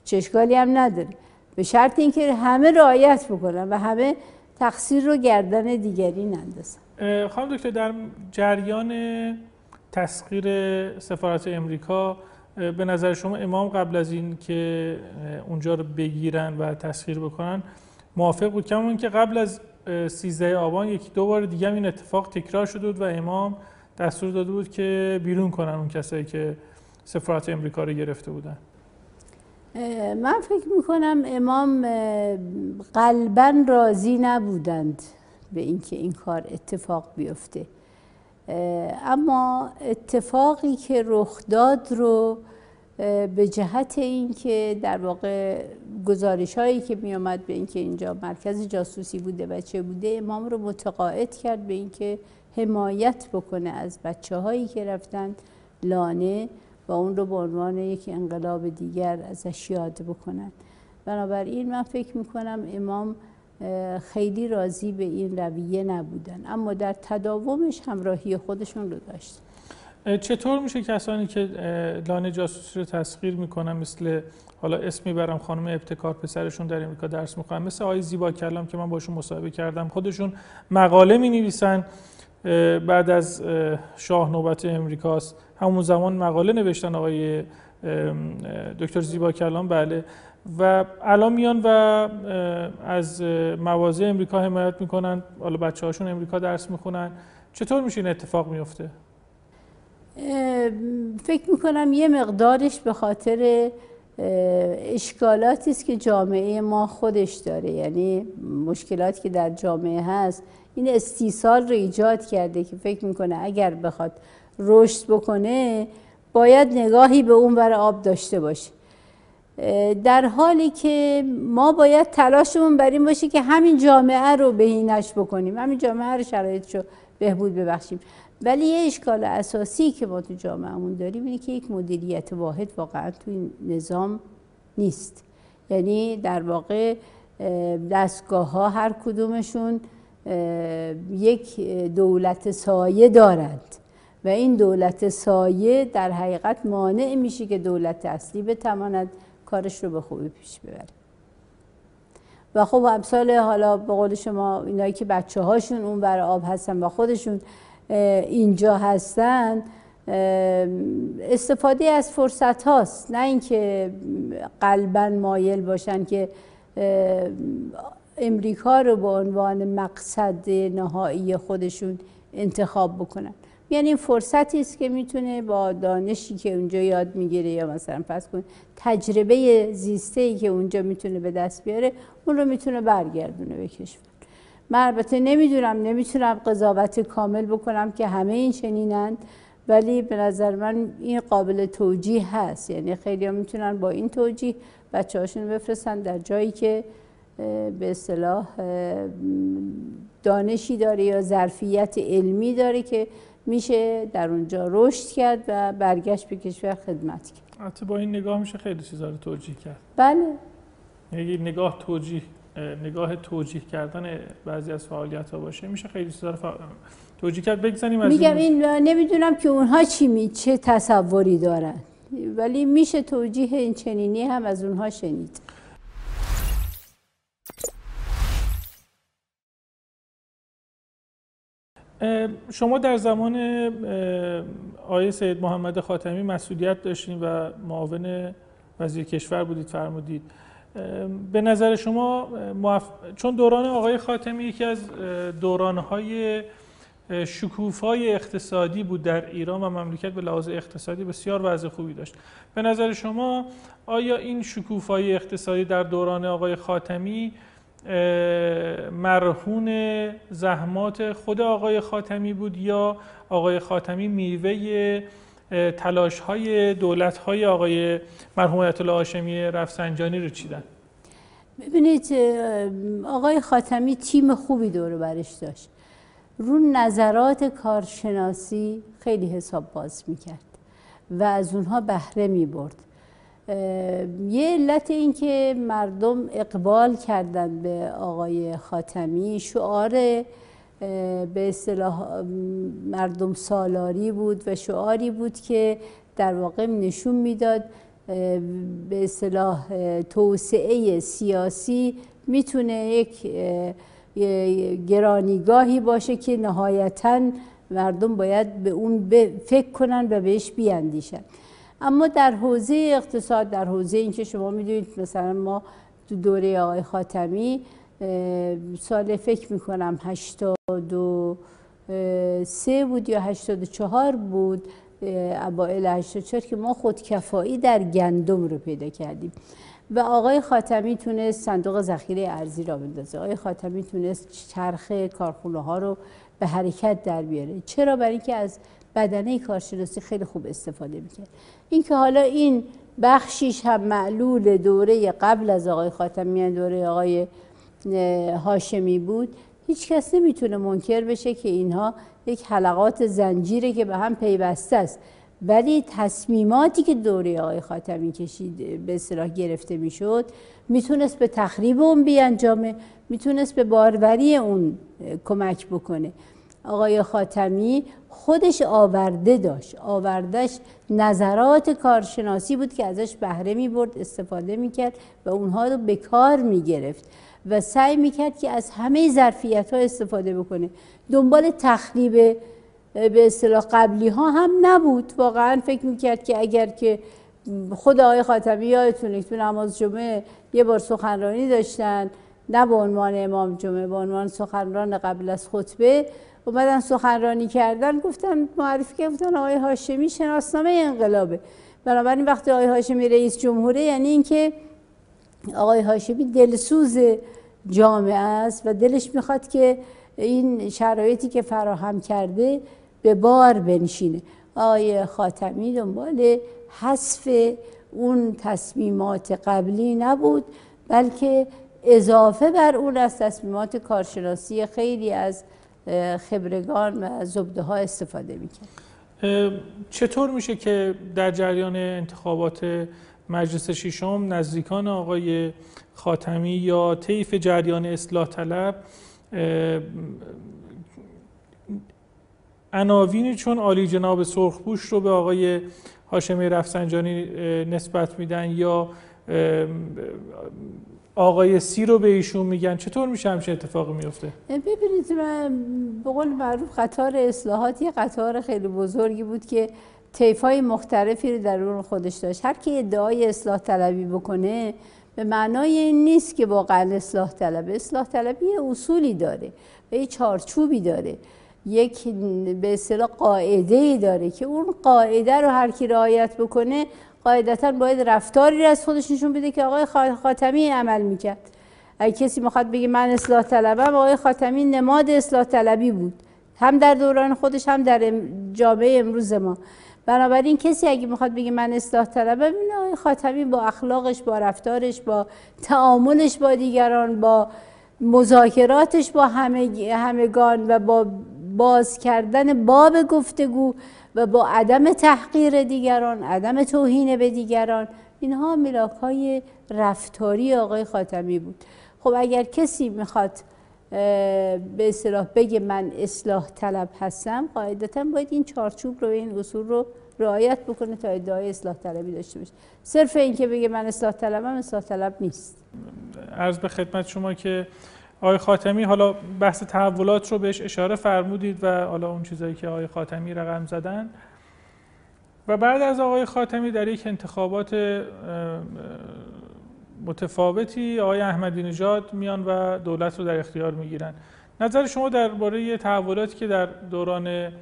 چشکالی هم نداره. به شرط اینکه همه رعایت بکنن و همه تقصیر رو گردن دیگری نندازن. خانم دکتر در جریان تسخیر سفارت امریکا به نظر شما امام قبل از این که اونجا رو بگیرن و تسخیر بکنن موافق بود؟ کما که قبل از 13 آبان یکی دو بار دیگه این اتفاق تکرار شده بود و امام دستور داده بود که بیرون کنن اون کسایی که سفارت امریکا رو گرفته بودن. من فکر می‌کنم امام قلبا راضی نبودند به اینکه این کار اتفاق بیفته. اما اتفاقی که رخ داد رو به جهت اینکه در واقع گزارش هایی که می آمد به اینکه اینجا مرکز جاسوسی بوده و چه بوده امام رو متقاعد کرد به اینکه حمایت بکنه از بچه هایی که رفتن لانه و اون رو به عنوان یک انقلاب دیگر ازش یاد بکنن. بنابراین من فکر می‌کنم امام خیلی راضی به این رویه نبودن. اما در تداومش همراهی خودشون رو داشت. چطور میشه کسانی که لانه جاسوسی رو تسخیر می‌کنن مثل حالا اسم می‌برم خانم ابتکار پسرشون در امریکا درس می‌کنن مثل آقای زیبا کلام که من باشون مصاحبه کردم خودشون مقاله می نویسن بعد از شاه نوبت امریکاست. همون زمان مقاله نوشتن آقای دکتر زیبا کلام. بله. و الان میان و از مواضع امریکا حمایت می‌کنن. حالا بچه هاشون امریکا درس می‌خونن. چطور میشه این اتفاق میفته؟ فکر می‌کنم یه مقدارش به خاطر اشکالاتی است که جامعه ما خودش داره. یعنی مشکلاتی که در جامعه هست این استیصال رو ایجاد کرده که فکر می‌کنه اگر بخواد رشد بکنه باید نگاهی به اون ور آب داشته باشه. در حالی که ما باید تلاشمون بر این باشه که همین جامعه رو بهینش بکنیم. همین جامعه رو شرایطش رو بهبود ببخشیم. ولی یه اشکال اساسی که ما تو جامعهمون داریم اینه که یک مدیریت واحد واقعا تو این نظام نیست. یعنی در واقع دستگاه ها هر کدومشون یک دولت سایه دارند. و این دولت سایه در حقیقت مانع میشه که دولت اصلی بتواند کارش رو به خوبی پیش ببره و خب امثال حالا به قول شما اینایی که بچه هاشون اون بر آب هستن و خودشون اینجا هستن استفاده از فرصت هاست نه اینکه قلبا مایل باشن که امریکا رو به عنوان مقصد نهایی خودشون انتخاب بکنن. یعنی فرصتی است که می‌تونه با دانشی که اونجا یاد می‌گیره یا مثلا پس کن تجربه زیسته ای که اونجا می‌تونه به دست بیاره اون رو می‌تونه برگردونه به کشور. من البته نمی‌دونم نمی‌تونم قضاوت کامل بکنم که همه این چنینند ولی به نظر من این قابل توجیه هست. یعنی خیلی ها می‌تونن با این توجیه بچه هاشون بفرستن در جایی که به اصطلاح دانشی داره یا ظرفیت علمی داره که میشه در اونجا رشد کرد و برگشت به کشور خدمت کرد. حتی با این نگاه میشه خیلی چیزا رو توجیه کرد. بله. یعنی نگاه توجیه نگاه توجیه کردن بعضی از فعالیت ها باشه میشه خیلی چیزا رو توجیه کرد. بگذاریم از میگم این نمی‌دونم که اونها چی می چه تصوری دارن ولی میشه توجیه این چنینی هم از اونها شنید. شما در زمان آقای سید محمد خاتمی مسئولیت داشتین و معاون وزیر کشور بودید فرمودید. به نظر شما چون دوران آقای خاتمی یکی از دورانهای شکوفای اقتصادی بود در ایران و مملکت به لحاظ اقتصادی بسیار وضع خوبی داشت. به نظر شما آیا این شکوفای اقتصادی در دوران آقای خاتمی مرهون زحمات خود آقای خاتمی بود یا آقای خاتمی میوه تلاش های دولت های آقای مرحوم الله هاشمی رفسنجانی رو چیدن؟ ببینید آقای خاتمی تیم خوبی دور برش داشت. رو نظرات کارشناسی خیلی حساب باز می‌کرد و از اونها بهره می‌برد. یه علت این که مردم اقبال کردن به آقای خاتمی. شعار به اصطلاح مردم سالاری بود و شعاری بود که در واقع نشون می‌داد به اصطلاح توسعه سیاسی می‌تونه یک گرانیگاهی باشه که نهایتا مردم باید به اون فکر کنن و بهش بیاندیشن. اما در حوزه اقتصاد در حوزه اینکه شما می‌دونید مثلا ما تو دوره آقای خاتمی سال فکر می‌کنم 83 بود یا 84 بود اوائل 84 که ما خودکفایی در گندم رو پیدا کردیم. و آقای خاتمی تونست صندوق ذخیره ارزی را بندازه. آقای خاتمی تونست چرخ کارخونه ها رو به حرکت در بیاره. چرا؟ برای اینکه از بدنه کارشناسی خیلی خوب استفاده می‌کرد. اینکه حالا این بخشیش هم معلول دوره قبل از آقای خاتمی یعنی دوره آقای هاشمی بود هیچ کس نمی‌تونه منکر بشه که اینها یک حلقات زنجیره که به هم پیوسته است. ولی تصمیماتی که دوره آقای خاتمی کشید به اصطلاح گرفته می‌شد می‌تونست به تخریب اون بیانجامه می‌تونست به باروری اون کمک بکنه. آقای خاتمی خودش آورده داشت. آوردش نظرات کارشناسی بود که ازش بهره می برد استفاده می کرد و اونها رو به کار می گرفت و سعی می کرد که از همه ظرفیت ها استفاده بکنه. دنبال تخریب به اصطلاح قبلی ها هم نبود. واقعا فکر می کرد که اگر که خود آقای خاتمی یادتونه تو نماز جمعه یه بار سخنرانی داشتن نه به عنوان امام جمعه به عنوان سخنران قبل از خطبه اومدن سخنرانی کردن گفتن معرفی کردن آقای هاشمی شناسنامه انقلابه. بنابراین وقتی آقای هاشمی رئیس جمهوره یعنی اینکه آقای هاشمی دلسوز جامعه است و دلش می‌خواد که این شرایطی که فراهم کرده به بار بنشینه. آقای خاتمی دنبال حذف اون تصمیمات قبلی نبود بلکه اضافه بر اون از تصمیمات کارشناسی خیلی از خبرگان و زبده ها استفاده می‌کرد. چطور میشه که در جریان انتخابات مجلس ششم نزدیکان آقای خاتمی یا طیف جریان اصلاح طلب عناوینی چون عالی جناب سرخپوش رو به آقای هاشمی رفسنجانی نسبت میدن یا آقای سی رو به ایشون میگن چطور میشه همچین اتفاقی میفته؟ ببینید به قول معروف قطار اصلاحات یه قطار خیلی بزرگی بود که های مختلفی رو در اون خودش داشت. هر کی ادعای اصلاح طلبی بکنه به معنای این نیست که واقعا اصلاح طلب. اصلاح طلبی یه اصولی داره و یه چارچوبی داره. یک به اصطلاح قاعده ای داره که اون قاعده رو هر کی رعایت بکنه قاعدتا باید رفتاری از خودش نشون بده که آقای خاتمی عمل می‌کرد. اگه کسی می‌خواد بگه من اصلاح طلبم آقای خاتمی نماد اصلاح طلبی بود. هم در دوران خودش هم در جامعه امروز ما. بنابراین کسی اگه می‌خواد بگه من اصلاح طلبم این آقای خاتمی با اخلاقش با رفتارش با تعاملش با دیگران با مذاکراتش با همه همگان و با باز کردن باب گفتگو و با عدم تحقیر دیگران عدم توهین به دیگران. اینها ملاک های رفتاری آقای خاتمی بود. خب اگر کسی می‌خواد به اصطلاح بگه من اصلاح طلب هستم قاعدتا باید این چارچوب رو این اصول رو رعایت بکنه تا ادعای اصلاح طلبی داشته باشه. صرف این که بگه من اصلاح طلبم اصلاح طلب نیست. عرض به خدمت شما که آقای خاتمی حالا بحث تحولات رو بهش اشاره فرمودید و حالا اون چیزایی که آقای خاتمی رقم زدن. و بعد از آقای خاتمی در یک انتخابات متفاوتی آقای احمدی نژاد میان و دولت رو در اختیار می‌گیرن. نظر شما درباره تحولاتی که در دوران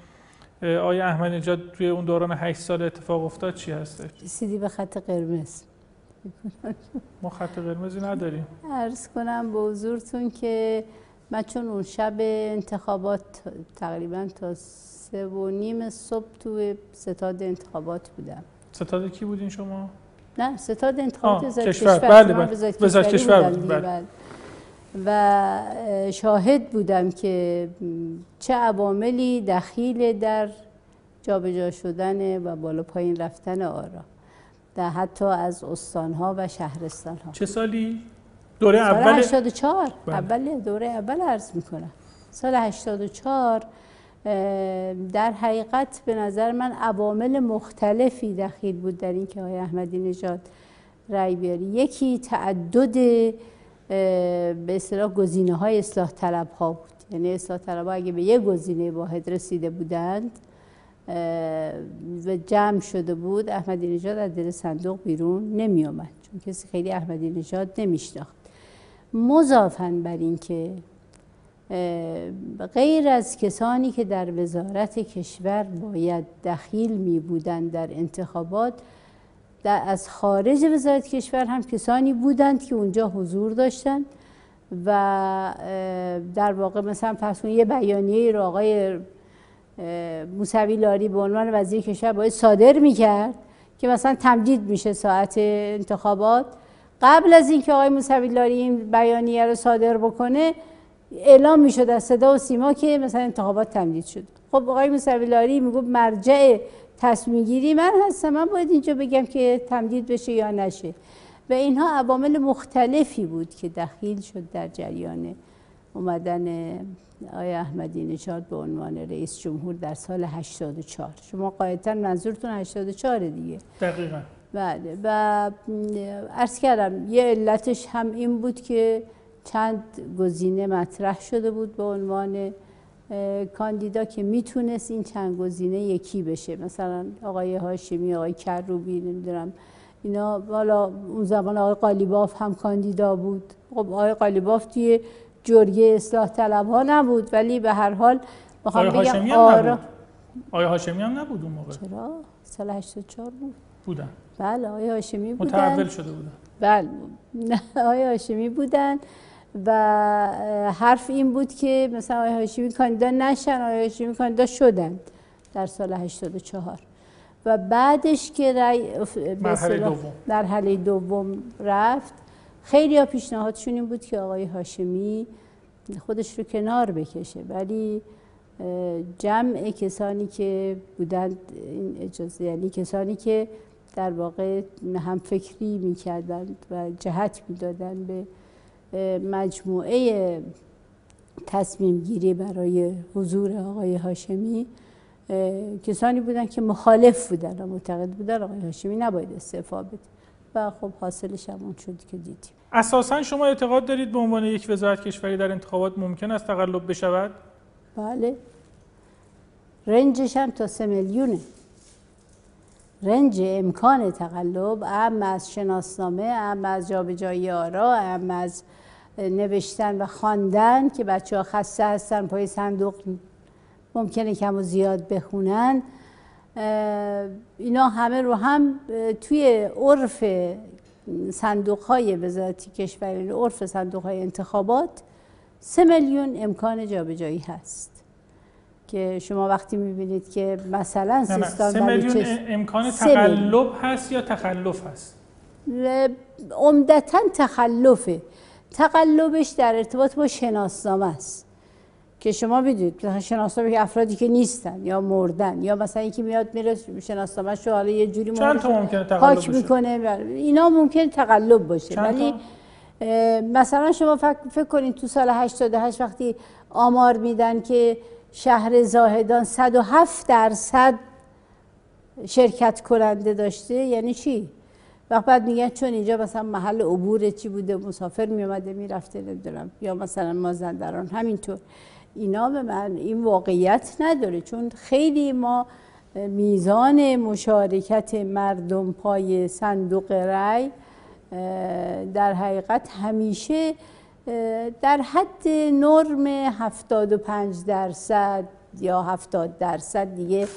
آقای احمدی نژاد توی اون دوران 8 سال اتفاق افتاد چی هسته؟ سیدی به خط قرمز. ما خط قرمزی نداریم. عرض کنم به حضورتون که من چون اون شب انتخابات تقریبا تا سه و نیم صبح توی ستاد انتخابات بودم. ستاد کی بودین شما؟ نه ستاد انتخابات کشور, کشور. بله بله. کشور, بله. و شاهد بودم که چه عواملی دخیل در جابجا شدن و بالا پایین رفتن آرا. در حتی از استانها و شهرستانها. چه سالی؟ دوره اول 84 بله. اول دوره اول عرض می‌کنم. سال 84 در حقیقت به نظر من عوامل مختلفی دخیل بود در اینکه آقای احمدی نژاد رأی بیاری. یکی تعدد به اصطلاح گزینه های اصلاح طلب ها بود. یعنی اصلاح طلب ها اگه به یک گزینه واحد رسیده بودند و جمع شده بود. احمدی نژاد از دل صندوق بیرون نمی آمد چون کسی خیلی احمدی نژاد نمیشناخت. مضافن بر اینکه غیر از کسانی که در وزارت کشور باید دخیل می بودند در انتخابات در از خارج وزارت کشور هم کسانی بودند که اونجا حضور داشتند و در واقع مثلا فرض یه بیانیه رو آقای موسوی لاری به عنوان وزیر کشور باید صادر می‌کرد که مثلا تمدید میشه ساعت انتخابات. قبل از اینکه آقای موسوی لاری این بیانیه رو صادر بکنه اعلام می‌شد از صدا و سیما که مثلا انتخابات تمدید شد. خب آقای موسوی لاری می‌گفت مرجع تصمیم گیری من هستم من باید اینجا بگم که تمدید بشه یا نشه. و اینها عوامل مختلفی بود که دخیل شد در جریان اومدن آیا احمدی نژاد به عنوان رئیس جمهور در سال 84 شما قاعدتا منظورتون 84 دیگه. دقیقا. بله. و عرض کردم یه علتش هم این بود که چند گزینه مطرح شده بود به عنوان کاندیدا که می‌تونست این چند گزینه یکی بشه. مثلا آقای هاشمی آقای کروبی نمی‌دونم اینا. والا اون زمان آقای قالیباف هم کاندیدا بود. خب آقای قالیباف توی جرگه اصلاح طلب ها نبود ولی به هر حال بخوام بگم آرا آقای هاشمی هم نبود اون موقع؟ چرا؟ سال 84 بود. بودن. بله آقای هاشمی بودن. متحول شده بودن. بله. آقای هاشمی بودن و حرف این بود که مثلا آقای هاشمی کاندیدا نشن آقای هاشمی کاندیدا شدن در سال 84 و بعدش که رای در حله دوم رفت خیلی ها پیشنهادشون این بود که آقای هاشمی خودش رو کنار بکشه. ولی جمع کسانی که بودند این اجازه یعنی کسانی که در واقع هم فکری می‌کردند و جهت می‌دادند به مجموعه تصمیم گیری برای حضور آقای هاشمی کسانی بودن که مخالف بودن و معتقد بودن آقای هاشمی نباید استعفا بده. و خب حاصلش همون شد که دیدیم. اساسا شما اعتقاد دارید به عنوان یک وزارت کشوری در انتخابات ممکن است تقلب بشود؟ بله رنجش هم تا سه میلیونه رنج امکان تقلب اهم از شناسنامه اهم از جابجایی آرا اهم از نوشتن و خواندن که بچه ها خسته هستن پای صندوق ممکنه کم و زیاد بخونن اینا همه رو هم توی عرف صندوق های وزارتی کشور یعنی عرف صندوق های انتخابات سه میلیون امکان جابجایی هست. که شما وقتی می‌بینید که مثلا سیستان سه میلیون امکان تقلب هست یا تخلف هست؟ عمدتا تخلفه. تقلبش در ارتباط با شناسنامه است. که شما بدونید شناسنامه که افرادی که نیستن یا مردن یا مثلا یکی میاد میره شناسنامه شو حالا یه جوری چند تا ممکنه تقلب می‌کنه اینا ممکن تقلب باشه. ولی مثلا شما فکر, فکر کنید تو سال 88 وقتی آمار میدن که شهر زاهدان 107 درصد شرکت کننده داشته یعنی چی؟ وقت بعد میگن چون اینجا مثلا محل عبور چی بوده مسافر میومده می‌رفته نمی‌دونم. یا مثلا مازندران همینطور. اینا به من این واقعیت نداره چون خیلی ما میزان مشارکت مردم پای صندوق رای در حقیقت همیشه در حد نرم 75 درصد یا 70 درصد دیگه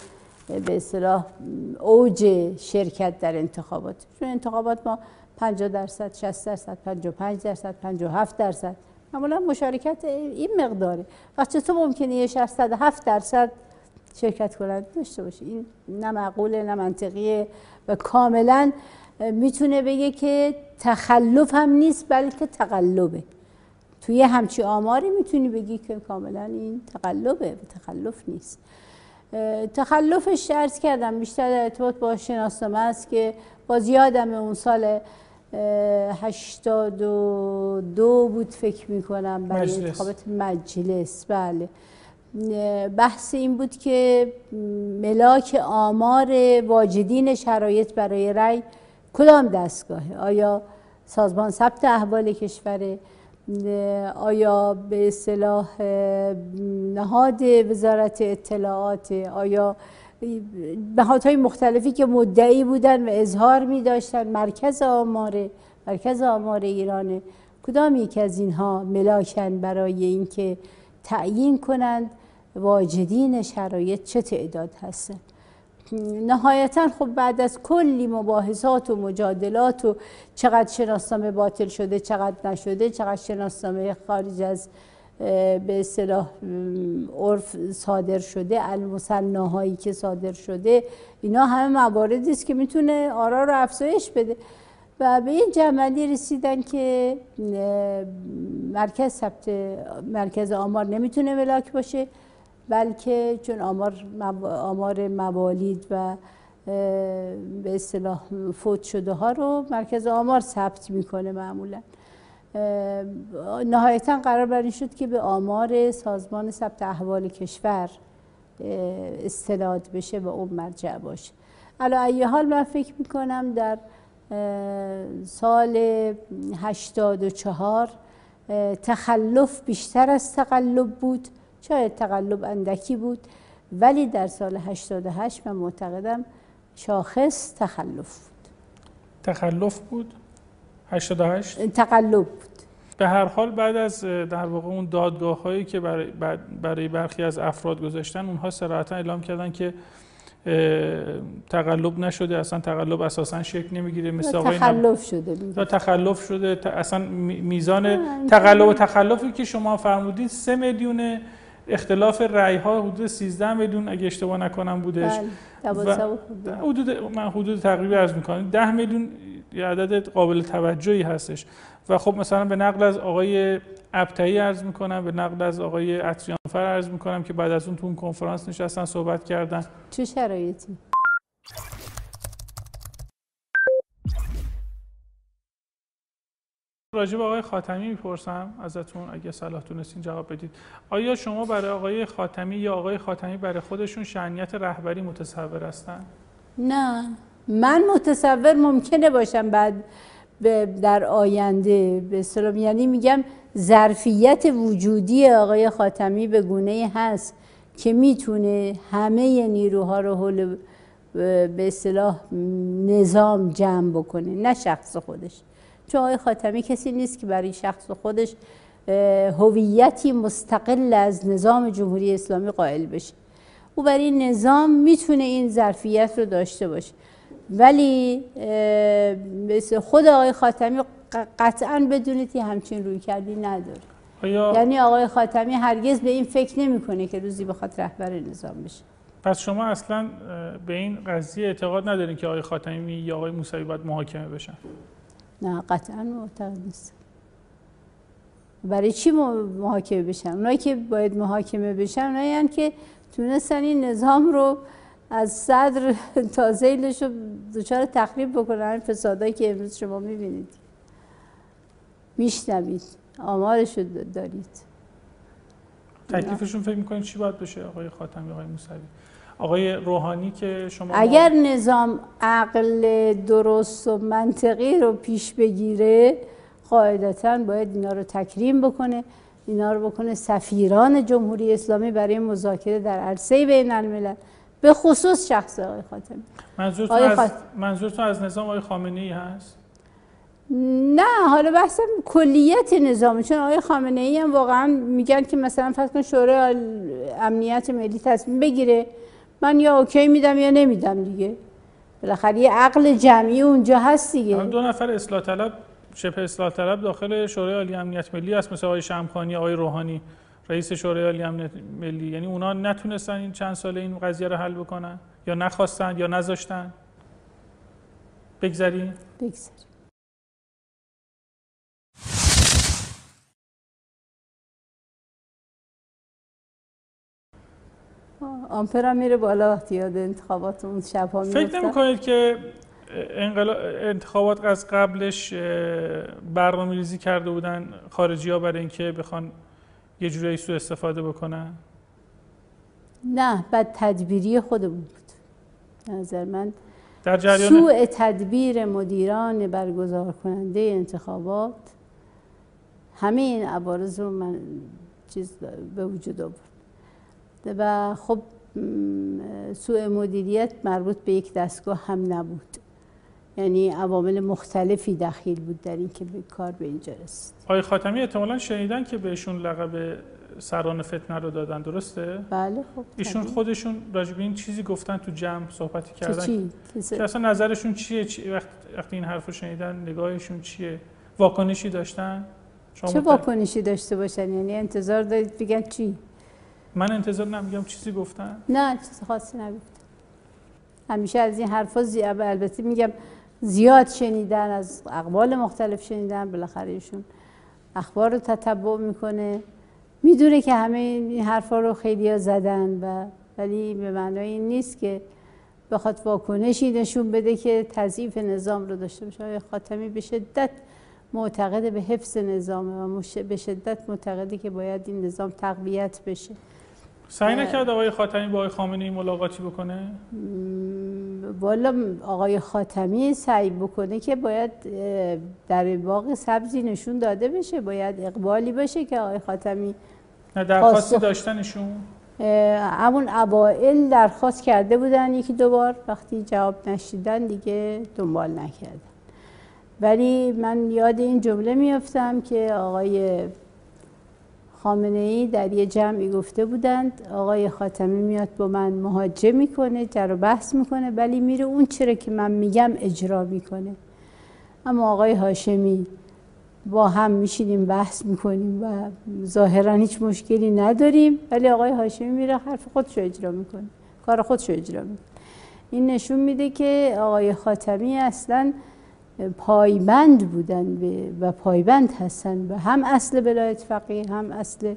به اصطلاح اوج شرکت در انتخابات. چون انتخابات ما 50 درصد 60 درصد 55 درصد 57 درصد. معمولا مشارکت این مقداره. وقت تو ممکنه یه شهر 107 درصد شرکت کنند؟ داشته باشه این نه معقوله نه منطقیه و کاملا می‌تونه بگه که تخلف هم نیست بلکه تقلبه. توی همچی آماری می‌تونی بگی که کاملا این تقلبه. تخلف نیست. تخلفش ارز کردم بیشتر در ارتباط با شناسنامه است که باز یادم اون سال هشتاد و دو بود فکر می‌کنم برای انتخابات مجلس. بله. بحث این بود که ملاک آمار واجدین شرایط برای رأی کدام دستگاهه آیا سازمان ثبت احوال کشور؟ آیا به اصطلاح نهاد وزارت اطلاعات؟ آیا نهادهای مختلفی که مدعی بودن و اظهار می داشتن. مرکز آمار مرکز آمار ایرانه کدام یک از اینها ملاکن برای اینکه تعیین کنند؟ واجدین شرایط چه تعداد هستن؟ نهایتا خب بعد از کلی مباحثات و مجادلات و چقدر شناسنامه باطل شده چقدر نشده چقدر شناسنامه خارج از به اصطلاح عرف صادر شده المصناهایی که صادر شده اینا همه مواردی است که می‌تونه آرا رو افزایش بده. و به این جمعندی رسیدن که مرکز ثبت مرکز آمار نمی‌تونه ملاک باشه بلکه چون آمار آمار موالید و به اصطلاح فوت شده ها رو مرکز آمار ثبت می‌کنه معمولا. نهایتا قرار بر این شد که به آمار سازمان ثبت احوال کشور استناد بشه و اون مرجع باشه. علا ای حال من فکر می‌کنم در سال 84 تخلف بیشتر از تقلب بود. شاید تقلب اندکی بود ولی در سال 88 من معتقدم شاخص تخلف بود. تخلف بود؟ 88 تقلب بود. به هر حال بعد از در واقع اون دادگاه هایی که برای, برای برخی از افراد گذاشتن اونها سراحتا اعلام کردن که تقلب نشده اصلا تقلب اساسا شکل نمی‌گیره مثل آقای تخلف شده یا تخلف شده اصلا میزان تقلب و تخلفی که شما فرمودید سه میلیون اختلاف رأی ها حدود 13 میلیون اگه اشتباه نکنم بودش. بله. حدود. من حدود تقریبی عرض می‌کنم. 10 میلیون یه عدد قابل توجهی هستش. و خب مثلا به نقل از آقای ابتهی عرض می‌کنم به نقل از آقای عطریانفر عرض می‌کنم که بعد از اون تو اون کنفرانس نشستن صحبت کردن. چه شرایطی؟ راجب آقای خاتمی می‌پرسم ازتون اگه صلاح تونستین جواب بدید. آیا شما برای آقای خاتمی یا آقای خاتمی برای خودشون شعنیت رهبری متصور هستن؟ نه. من متصور ممکنه باشم بعد در آینده. به سلام یعنی میگم ظرفیت وجودی آقای خاتمی به گونه هست که می‌تونه همه نیروها رو حول به اصطلاح نظام جمع بکنه. نه شخص خودش. چون آقای خاتمی کسی نیست که برای شخص خودش هویتی مستقل از نظام جمهوری اسلامی قائل بشه. او برای نظام می‌تونه این ظرفیت رو داشته باشه. ولی خود آقای خاتمی قطعا بدونید که همچین روی کردی نداره یعنی آقای خاتمی هرگز به این فکر نمی‌کنه که روزی بخواد رهبر نظام بشه. پس شما اصلا به این قضیه اعتقاد ندارین که آقای خاتمی یا آقای موسوی باید محاکمه بشن؟ نه قطعا معتقد نیست برای چی محاکمه بشن اونایی که باید محاکمه بشن اونایی که تونستن این نظام رو از صدر (laughs) تا زیلش رو دچار تخریب بکنن. فسادایی که امروز شما می‌بینید. میشنوید. آمارش رو دارید. تکلیفشون فکر می‌کنید چی باید بشه؟ آقای خاتمی آقای موسوی؟ آقای روحانی که شما اگر نظام عقل درست و منطقی رو پیش بگیره قاعدتا باید اینا رو تکریم بکنه. اینا رو بکنه سفیران جمهوری اسلامی برای مذاکره در عرصه بین الملل به خصوص شخص آقای خاتمی. منظورتون از, خات... منظورتون از نظام آقای خامنه ای هست؟ نه حالا بحثم کلیت نظام چون آقای خامنه ای هم واقعا میگن که مثلا فرض کن شورای امنیت ملی تصمیم بگیره. من یا اوکی میدم یا نمیدم دیگه. بالاخره یه عقل جمعی اونجا هست دیگه. دو نفر اصلاح طلب شبه اصلاح طلب داخل شورای عالی امنیت ملی هست مثل آقای شمخانی آقای روحانی رئیس شورای عالی امنیت ملی. یعنی اونا نتونستن این چند ساله این قضیه رو حل بکنن؟ یا نخواستن یا نذاشتن؟ بگذاریم بگذاریم آمپرم میره بالا وقتی یاد انتخابات اون شب ها فکر نمی کنید که انتخابات از قبلش برنامه ریزی کرده بودن خارجی ها برای اینکه بخوان یه جورایی سو استفاده بکنن؟ نه بعد تدبیری خودمون بود. نظر من در جریان سوء تدبیر مدیران برگزار کننده انتخابات همه این عوارض رو من چیز به وجود آورد. و خب سوء مدیریت مربوط به یک دستگاه هم نبود. یعنی عوامل مختلفی دخیل بود در اینکه به کار به اینجا رسید. آقای خاتمی احتمالا شنیدن که بهشون لقب سران فتنه رو دادن درسته؟ بله خب ایشون خودشون راجب این چیزی گفتن تو جمع صحبتی کردن. چی؟ که اصلا نظرشون چیه؟ چی؟ وقت وقتی این حرف رو شنیدن نگاهشون چیه؟ واکنشی داشتن؟ چه واکنشی داشته باشن؟ یعنی انتظار دارید بگن چی؟ من انتظار نمیگم چیزی گفتن؟ نه چیز خاصی نگفتن. همیشه از این حرفا زیاد البته میگم زیاد شنیدن از اقوال مختلف شنیدن بالاخره ایشون اخبار رو تتبع می‌کنه. می‌دونه که همه این حرفا رو خیلی ها زدن و ولی به معنای این نیست که بخواد واکنشی نشون بده که تضعیف نظام رو داشته باشه. خاتمی به شدت معتقد به حفظ نظام و به شدت معتقدی که باید این نظام تقویت بشه؟ سعی نکرد آقای خاتمی با آقای خامنه‌ای ملاقاتی بکنه؟ والا آقای خاتمی سعی بکنه که باید در باغ سبزی نشون داده بشه باید اقبالی باشه که آقای خاتمی نه درخواستی داشتنشون؟ همون اوائل درخواست کرده بودن یکی دو بار وقتی جواب نشیدن دیگه دنبال نکردن ولی من یاد این جمله میافتم که آقای خامنه ای در یه جمعی گفته بودند آقای خاتمی میاد با من مهاجه می‌کنه جر و بحث می‌کنه ولی میره اون چرا که من میگم اجرا می‌کنه. اما آقای هاشمی با هم میشینیم بحث می‌کنیم و ظاهرا هیچ مشکلی نداریم ولی آقای هاشمی میره حرف خودش رو اجرا می‌کنه کار خودش رو اجرا می‌کنه. این نشون میده که آقای خاتمی اصلا پایبند بودن و پایبند هستن و هم اصل ولایت فقیه هم اصل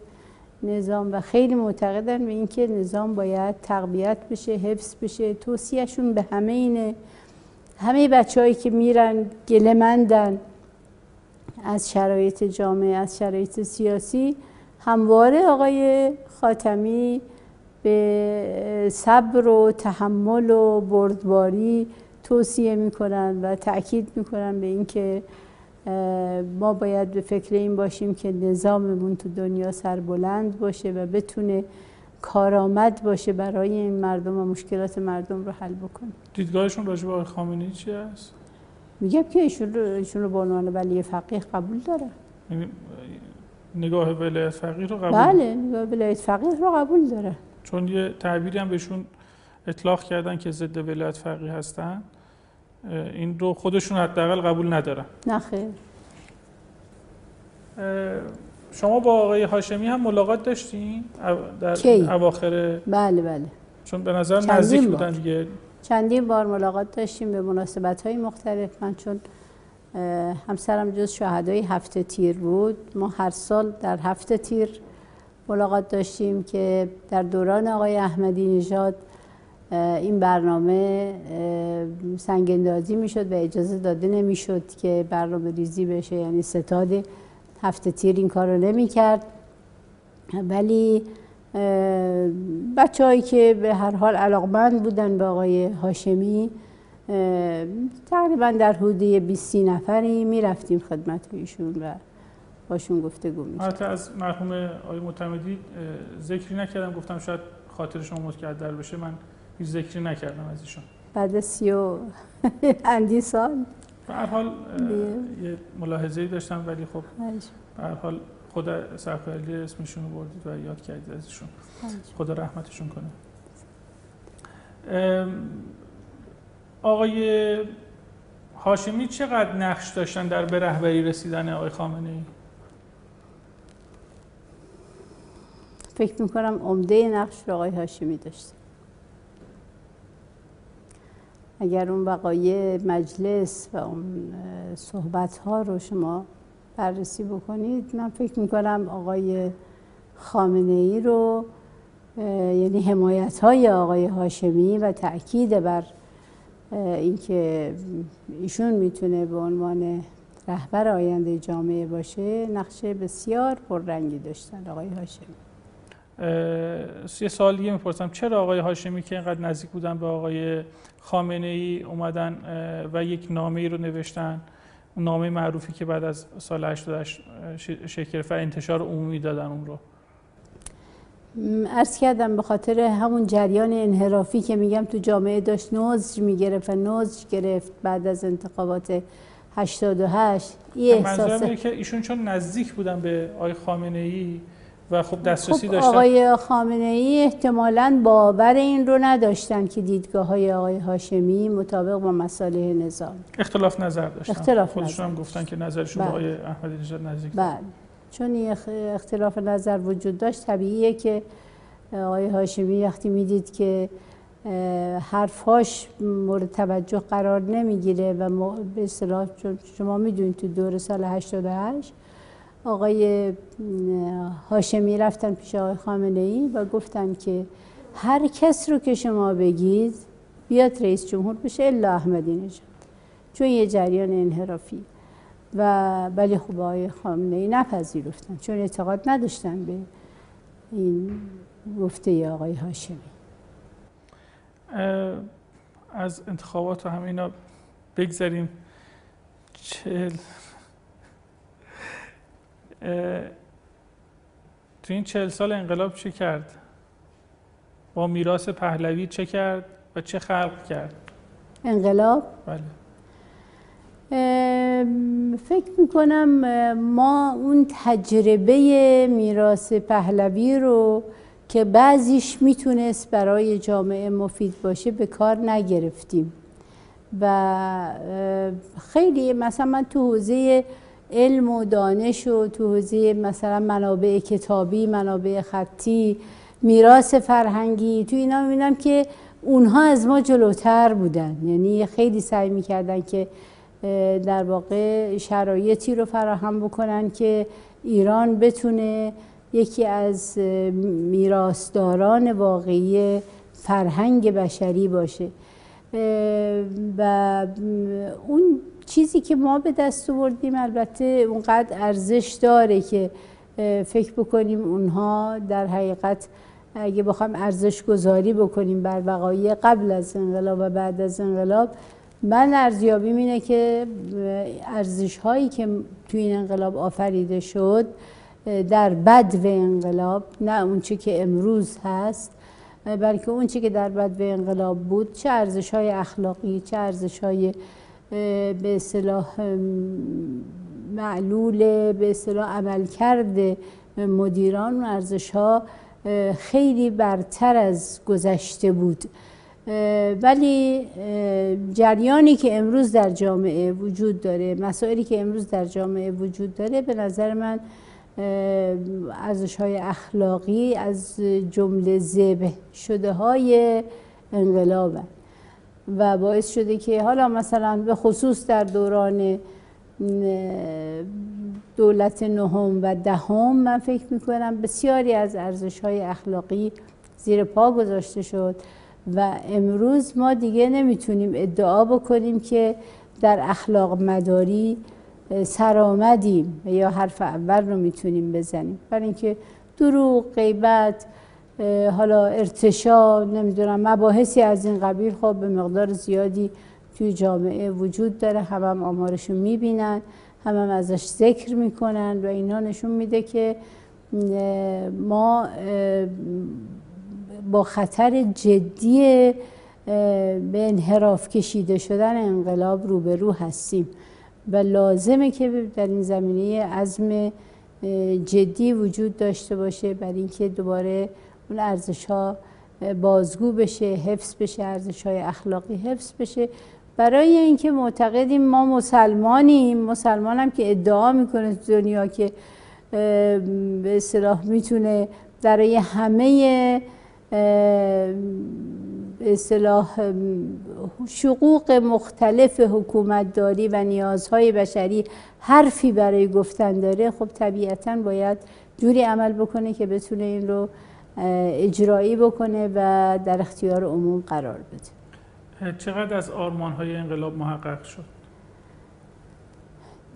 نظام و خیلی معتقدن به اینکه نظام باید تقویت بشه حفظ بشه توصیهشون به همه اینه. همه بچههایی که میرن گلمندن از شرایط جامعه از شرایط سیاسی. همواره آقای خاتمی به صبر و تحمل و بردباری توصیه می‌کنن و تاکید می‌کنن به اینکه ما باید به فکر این باشیم که نظاممون تو دنیا سربلند باشه و بتونه کارآمد باشه برای این مردم و مشکلات مردم رو حل بکنه. دیدگاهشون راجع به خامنه‌ای چی است میگم که ایشون رو ایشون رو به عنوان ولی فقیه قبول داره. یعنی نگاه ولایت فقیه رو قبول بله نگاه ولایت فقیه رو قبول داره. چون یه تعبیری هم بهشون اطلاق کردن که ضد ولایت فقیه هستن. این رو خودشون حداقل قبول ندارن. نه شما با آقای هاشمی هم ملاقات داشتین؟ در کی؟ اواخر بله بله. چون به نظر نزدیک بودن دیگه. چندین بار ملاقات داشتیم به مناسبت های مختلف. من چون همسرم جز شهدای هفته تیر بود. ما هر سال در هفته تیر ملاقات داشتیم که در دوران آقای احمدی نژاد این برنامه سنگندازی می‌شد و اجازه داده نمی‌شد که برنامه ریزی بشه یعنی ستاد هفته تیر این کار رو نمی کرد ولی بچه که به هر حال علاقمند بودن به آقای هاشمی تقریبا در حدود 20 نفری می‌رفتیم خدمت ایشون و باشون گفتگو می‌شد حتی از مرحوم آقای معتمدی ذکری نکردم گفتم شاید خاطر شما متکدر بشه. من هیچ ذکری نکردم از ایشون. بعد سی و اندی سال. به هر حال یه ملاحظه داشتم ولی خب به هر حال خدا سرکاری اسمشون رو بردید و یاد کردید ازشون. خدا رحمتشون کنه. آقای هاشمی چقدر نقش داشتن در به رهبری رسیدن آقای خامنه ای؟ فکر می‌کنم عمده نقش رو آقای هاشمی داشته. اگر اون وقایع مجلس و اون صحبت ها رو شما بررسی بکنید من فکر می‌کنم آقای خامنه ای رو یعنی حمایت های آقای هاشمی و تاکید بر اینکه ایشون می‌تونه به عنوان رهبر آینده جامعه باشه نقش بسیار پررنگی داشتن آقای هاشمی. یه سوال دیگه می‌پرسم. چرا آقای هاشمی که اینقدر نزدیک بودن به آقای خامنه ای اومدن و یک نامه ای رو نوشتن. نامه معروفی که بعد از سال 88 شکل و انتشار عمومی دادن اون رو. ارز کردم به خاطر همون جریان انحرافی که میگم تو جامعه داشت نوزج می‌گرفت و نوزج گرفت بعد از انتخابات 88 یه احساس که ایشون چون نزدیک بودن به آقای خامنه ای و خب دسترسی خب داشتن. آقای خامنه ای احتمالاً باور این رو نداشتن که دیدگاه های آقای هاشمی مطابق با مصالح نظام. اختلاف نظر داشتن. اختلاف خودشون هم گفتن که نظرشون با آقای احمدی نژاد نزدیک بله. چون اختلاف نظر وجود داشت طبیعیه که آقای هاشمی وقتی می‌دید که حرفهاش مورد توجه قرار نمی‌گیره و به اصطلاح شما می‌دونید تو دور سال 88 آقای هاشمی رفتن پیش آقای خامنه ای و گفتن که هر کس رو که شما بگید بیاد رئیس جمهور بشه الا احمدی نژاد چون یه جریان انحرافی. و ولی خب آقای خامنه ای نپذیرفتن چون اعتقاد نداشتن به این گفته آقای هاشمی. از انتخابات و همه اینا بگذاریم چل تو این چهل سال انقلاب چه کرد؟ با میراث پهلوی چه کرد و چه خلق کرد؟ انقلاب؟ بله فکر می‌کنم ما اون تجربه میراث پهلوی رو که بعضیش می‌تونست برای جامعه مفید باشه به کار نگرفتیم و خیلی مثلا من تو حوزه علم و دانش و تو حوزه مثلا منابع کتابی منابع خطی میراث فرهنگی تو اینا می‌بینم که اونها از ما جلوتر بودن. یعنی خیلی سعی می‌کردن که در واقع شرایطی رو فراهم بکنن که ایران بتونه یکی از میراثداران واقعی فرهنگ بشری باشه. و اون چیزی که ما به دست آوردیم البته اونقدر ارزش داره که فکر بکنیم اونها در حقیقت اگه بخوام ارزش گذاری بکنیم بر وقایع قبل از انقلاب و بعد از انقلاب من ارزیابی اینه که ارزش هایی که توی این انقلاب آفریده شد در بد و انقلاب نه اونچه که امروز هست بلکه اونچه که در بد و انقلاب بود چه ارزش های اخلاقی چه ارزش های به اصطلاح معلول به اصطلاح عمل کرده مدیران و ارزش ها خیلی برتر از گذشته بود. ولی جریانی که امروز در جامعه وجود داره مسائلی که امروز در جامعه وجود داره به نظر من ارزش های اخلاقی از جمله زبه شده های انقلاب و باعث شده که حالا مثلا به خصوص در دوران دولت نهم و دهم من فکر می‌کنم بسیاری از ارزش های اخلاقی زیر پا گذاشته شد و امروز ما دیگه نمی‌تونیم ادعا بکنیم که در اخلاق مداری سرآمدیم یا حرف اول رو می‌تونیم بزنیم. برای اینکه دروغ غیبت حالا ارتشا نمی‌دونم مباحثی از این قبیل خب به مقدار زیادی توی جامعه وجود داره. هم هم آمارشون می‌بینن هم هم ازش ذکر می‌کنن و اینا نشون میده که ما با خطر جدی به انحراف کشیده شدن انقلاب روبرو هستیم و لازمه که در این زمینه عزم جدی وجود داشته باشه برای اینکه دوباره اون ارزش ها بازگو بشه حفظ بشه ارزش های اخلاقی حفظ بشه. برای اینکه معتقدیم ما مسلمانیم مسلمان هم که ادعا می‌کنه تو دنیا که به اصطلاح می‌تونه برای همه اصطلاح شقوق مختلف حکومتداری و نیازهای بشری حرفی برای گفتن داره خب طبیعتا باید جوری عمل بکنه که بتونه این رو اجرایی بکنه و در اختیار عموم قرار بده چقدر از آرمان های انقلاب محقق شد؟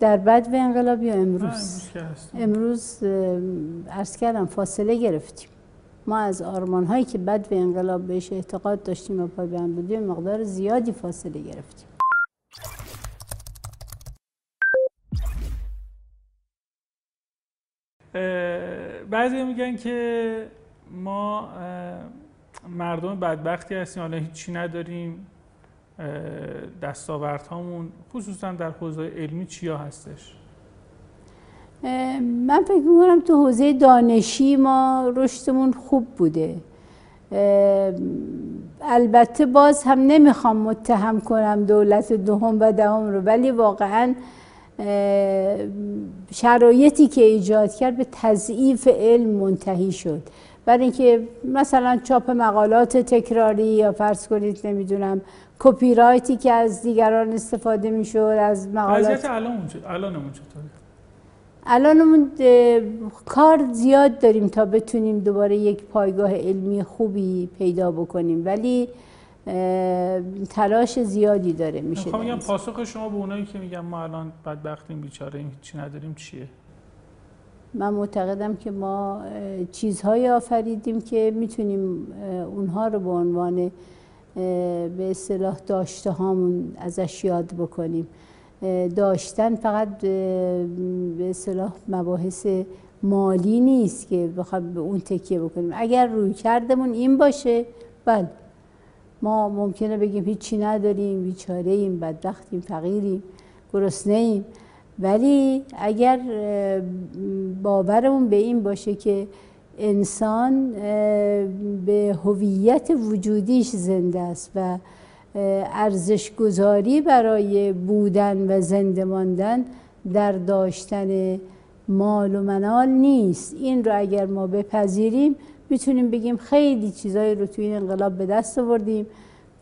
در بد و انقلاب یا امروز؟ امروز, امروز ارز کردم فاصله گرفتیم ما از آرمان هایی که بد و انقلاب بهش اعتقاد داشتیم و پایبند بودیم مقدار زیادی فاصله گرفتیم بعضی میگن که ما مردم بدبختی هستیم حالا هیچی نداریم هامون خصوصا در حوزه علمی چیا هستش؟ من فکر می‌کنم تو حوزه دانشی ما رشدمون خوب بوده. البته باز هم نمی‌خوام متهم کنم دولت دوم و دهم رو ولی واقعا شرایطی که ایجاد کرد به تضعیف علم منتهی شد. برای اینکه مثلا چاپ مقالات تکراری یا فرض کنید نمی‌دونم کپی رایتی که از دیگران استفاده می‌شد از مقالات. الان الان الانمون کار زیاد داریم تا بتونیم دوباره یک پایگاه علمی خوبی پیدا بکنیم ولی تلاش زیادی داره میشه می‌خوام میگم پاسخ شما به اونایی که میگن ما الان بدبختیم بیچاره هیچی نداریم چیه؟ من معتقدم که ما چیزهایی آفریدیم که می‌تونیم اونها رو به عنوان به اصطلاح داشته هامون ازش یاد بکنیم. داشتن فقط به اصطلاح مباحث مالی نیست که بخوام به اون تکیه بکنیم. اگر روی کردمون این باشه بله. ما ممکنه بگیم هیچی نداریم بیچاره ایم بدبختیم فقیریم گرسنه ایم ولی اگر باورمون به این باشه که انسان به هویت وجودیش زنده است و ارزش گذاری برای بودن و زنده ماندن در داشتن مال و منال نیست. این رو اگر ما بپذیریم می‌تونیم بگیم خیلی چیزایی رو توی این انقلاب به دست آوردیم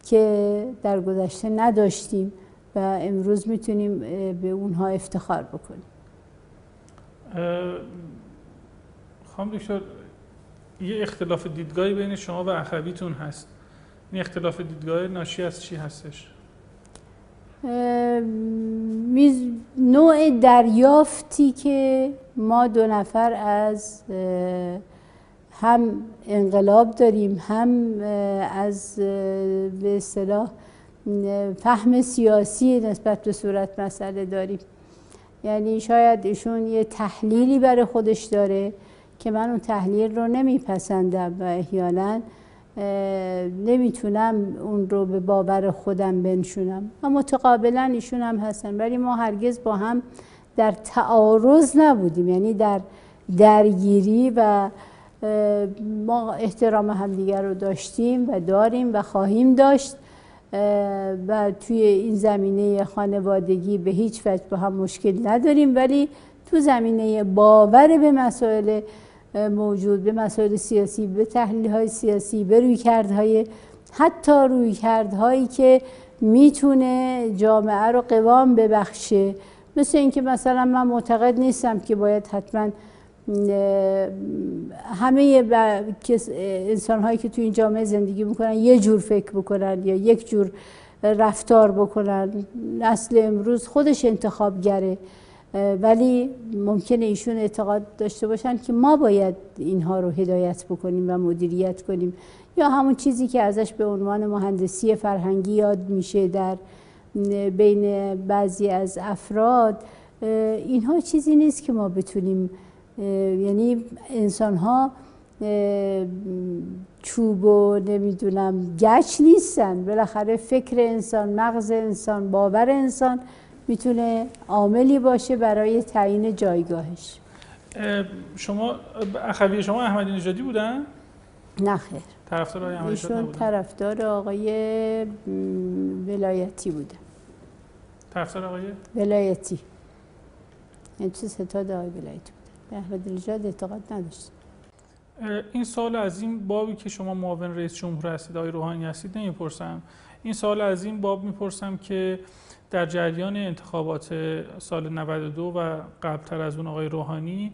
که در گذشته نداشتیم. و امروز می‌تونیم به اونها افتخار بکنیم خانم دکتر یه اختلاف دیدگاهی بین شما و اخویتون هست این اختلاف دیدگاه ناشی از چی هستش؟ نوع دریافتی که ما دو نفر از هم انقلاب داریم هم از به اصطلاح فهم سیاسی نسبت به صورت مسئله داریم. یعنی شاید ایشون یه تحلیلی برای خودش داره که من اون تحلیل رو نمیپسندم و احیانا نمی‌تونم اون رو به باور خودم بنشونم. و متقابلا ایشون هم هستن ولی ما هرگز با هم در تعارض نبودیم. یعنی در درگیری و ما احترام همدیگر رو داشتیم و داریم و خواهیم داشت. و توی این زمینه خانوادگی به هیچ وجه با هم مشکل نداریم ولی تو زمینه باور به مسائل موجود به مسائل سیاسی به تحلیل های سیاسی به روی کردهای حتی روی کردهایی که می‌تونه جامعه رو قوام ببخشه. مثل اینکه مثلا من معتقد نیستم که باید حتما همه انسان هایی که تو این جامعه زندگی می‌کنن یه جور فکر بکنن یا یک جور رفتار بکنن. نسل امروز خودش انتخابگره. ولی ممکنه ایشون اعتقاد داشته باشن که ما باید اینها رو هدایت بکنیم و مدیریت کنیم. یا همون چیزی که ازش به عنوان مهندسی فرهنگی یاد میشه در بین بعضی از افراد. اینها چیزی نیست که ما بتونیم یعنی انسان ها چوب و نمی‌دونم گچ نیستن. بالاخره فکر انسان مغز انسان باور انسان می‌تونه عاملی باشه برای تعیین جایگاهش. شما اخوی شما احمدی نژادی بودن؟ نه خیر. طرفدار آقای احمدی ایشون طرفدار آقای ولایتی بودن طرفدار آقای؟ ولایتی. این چه ستاد آقای ولایتی؟ به احمدی نژاد اعتقاد نداشت. این سال از این بابی که شما معاون رئیس جمهور هستید آقای روحانی هستید نمی‌پرسم. این سال از این باب می‌پرسم که در جریان انتخابات سال 92 و قبلتر از اون آقای روحانی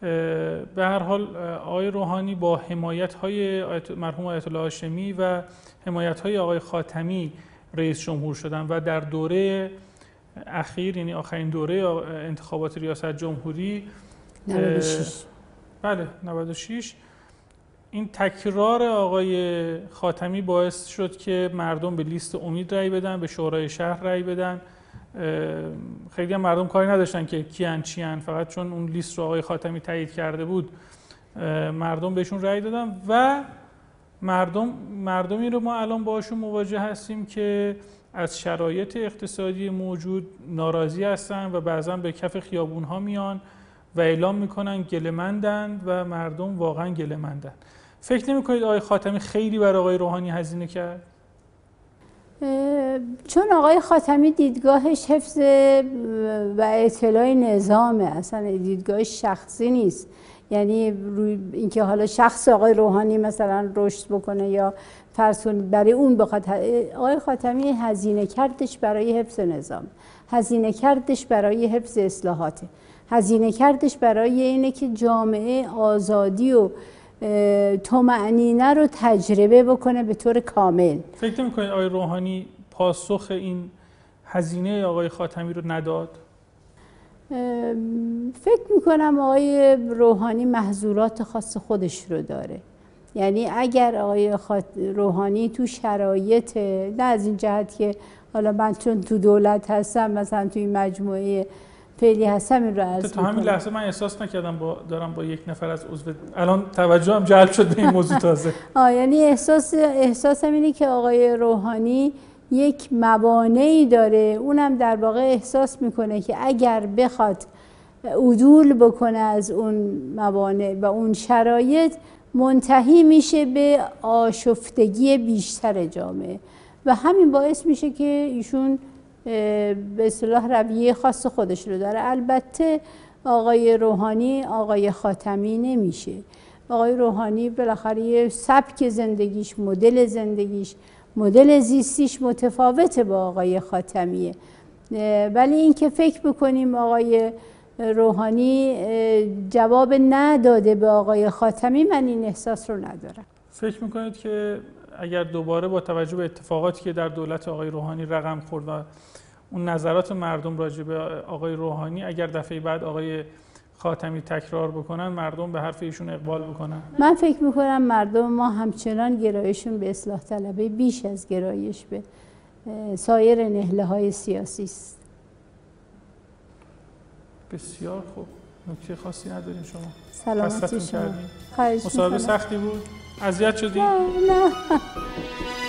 به هر حال آقای روحانی با حمایت های مرحوم آیت الله هاشمی و حمایت های آقای خاتمی رئیس جمهور شدن و در دوره اخیر یعنی آخرین دوره انتخابات ریاست جمهوری 96 بله 96 این تکرار آقای خاتمی باعث شد که مردم به لیست امید رأی بدن به شورای شهر رأی بدن. خیلی هم مردم کاری نداشتن که کیان چیان. فقط چون اون لیست رو آقای خاتمی تایید کرده بود مردم بهشون رأی دادن و مردم مردمی رو ما الان باشون مواجه هستیم که از شرایط اقتصادی موجود ناراضی هستن و بعضا به کف خیابون ها میان. و اعلام می‌کنن گلمندن و مردم واقعا گلمندن فکر نمی کنید آقای خاتمی خیلی برای آقای روحانی هزینه کرد؟ چون آقای خاتمی دیدگاهش حفظ و اطلاع نظامه. اصلا دیدگاه شخصی نیست. یعنی روی اینکه حالا شخص آقای روحانی مثلا رشد بکنه یا فرض برای اون بخواد آقای خاتمی هزینه کردش برای حفظ نظام. هزینه کردش برای حفظ اصلاحاته. هزینه کردش برای اینه که جامعه آزادی و تومعنینه رو تجربه بکنه به طور کامل فکر می‌کنید آقای روحانی پاسخ این هزینه آقای خاتمی رو نداد؟ فکر می‌کنم آقای روحانی محضورات خاص خودش رو داره یعنی اگر آقای روحانی تو شرایط نه از این جهت که حالا من چون تو دولت هستم مثلا توی مجموعه فعلی هستم این رو عرض تا همین لحظه من احساس نکردم با دارم با یک نفر از عضو الان توجه هم جلب شد به این موضوع تازه. (laughs) آه یعنی احساس احساسم اینه که آقای روحانی یک موانعی داره. اونم در واقع احساس می‌کنه که اگر بخواد عدول بکنه از اون موانع و اون شرایط منتهی میشه به آشفتگی بیشتر جامعه. و همین باعث میشه که ایشون به اصطلاح رویه خاص خودش رو داره. البته آقای روحانی آقای خاتمی نمیشه. آقای روحانی بالاخره سبک زندگیش مدل زندگیش مدل زیستیش متفاوته با آقای خاتمیه. ولی اینکه فکر بکنیم آقای روحانی جواب نداده به آقای خاتمی من این احساس رو ندارم. فکر می‌کنید که اگر دوباره با توجه به اتفاقاتی که در دولت آقای روحانی رقم خورد و اون نظرات مردم راجع به آقای روحانی اگر دفعه بعد آقای خاتمی تکرار بکنن مردم به حرف ایشون اقبال بکنن. من فکر می‌کنم مردم ما همچنان گرایشون به اصلاح طلبه بیش از گرایش به سایر نهله های سیاسی است. بسیار خوب. نکته خاصی نداریم شما. سلامتی شما. مصاحبه سختی بود. اذیت شدی نه, نه. (laughs)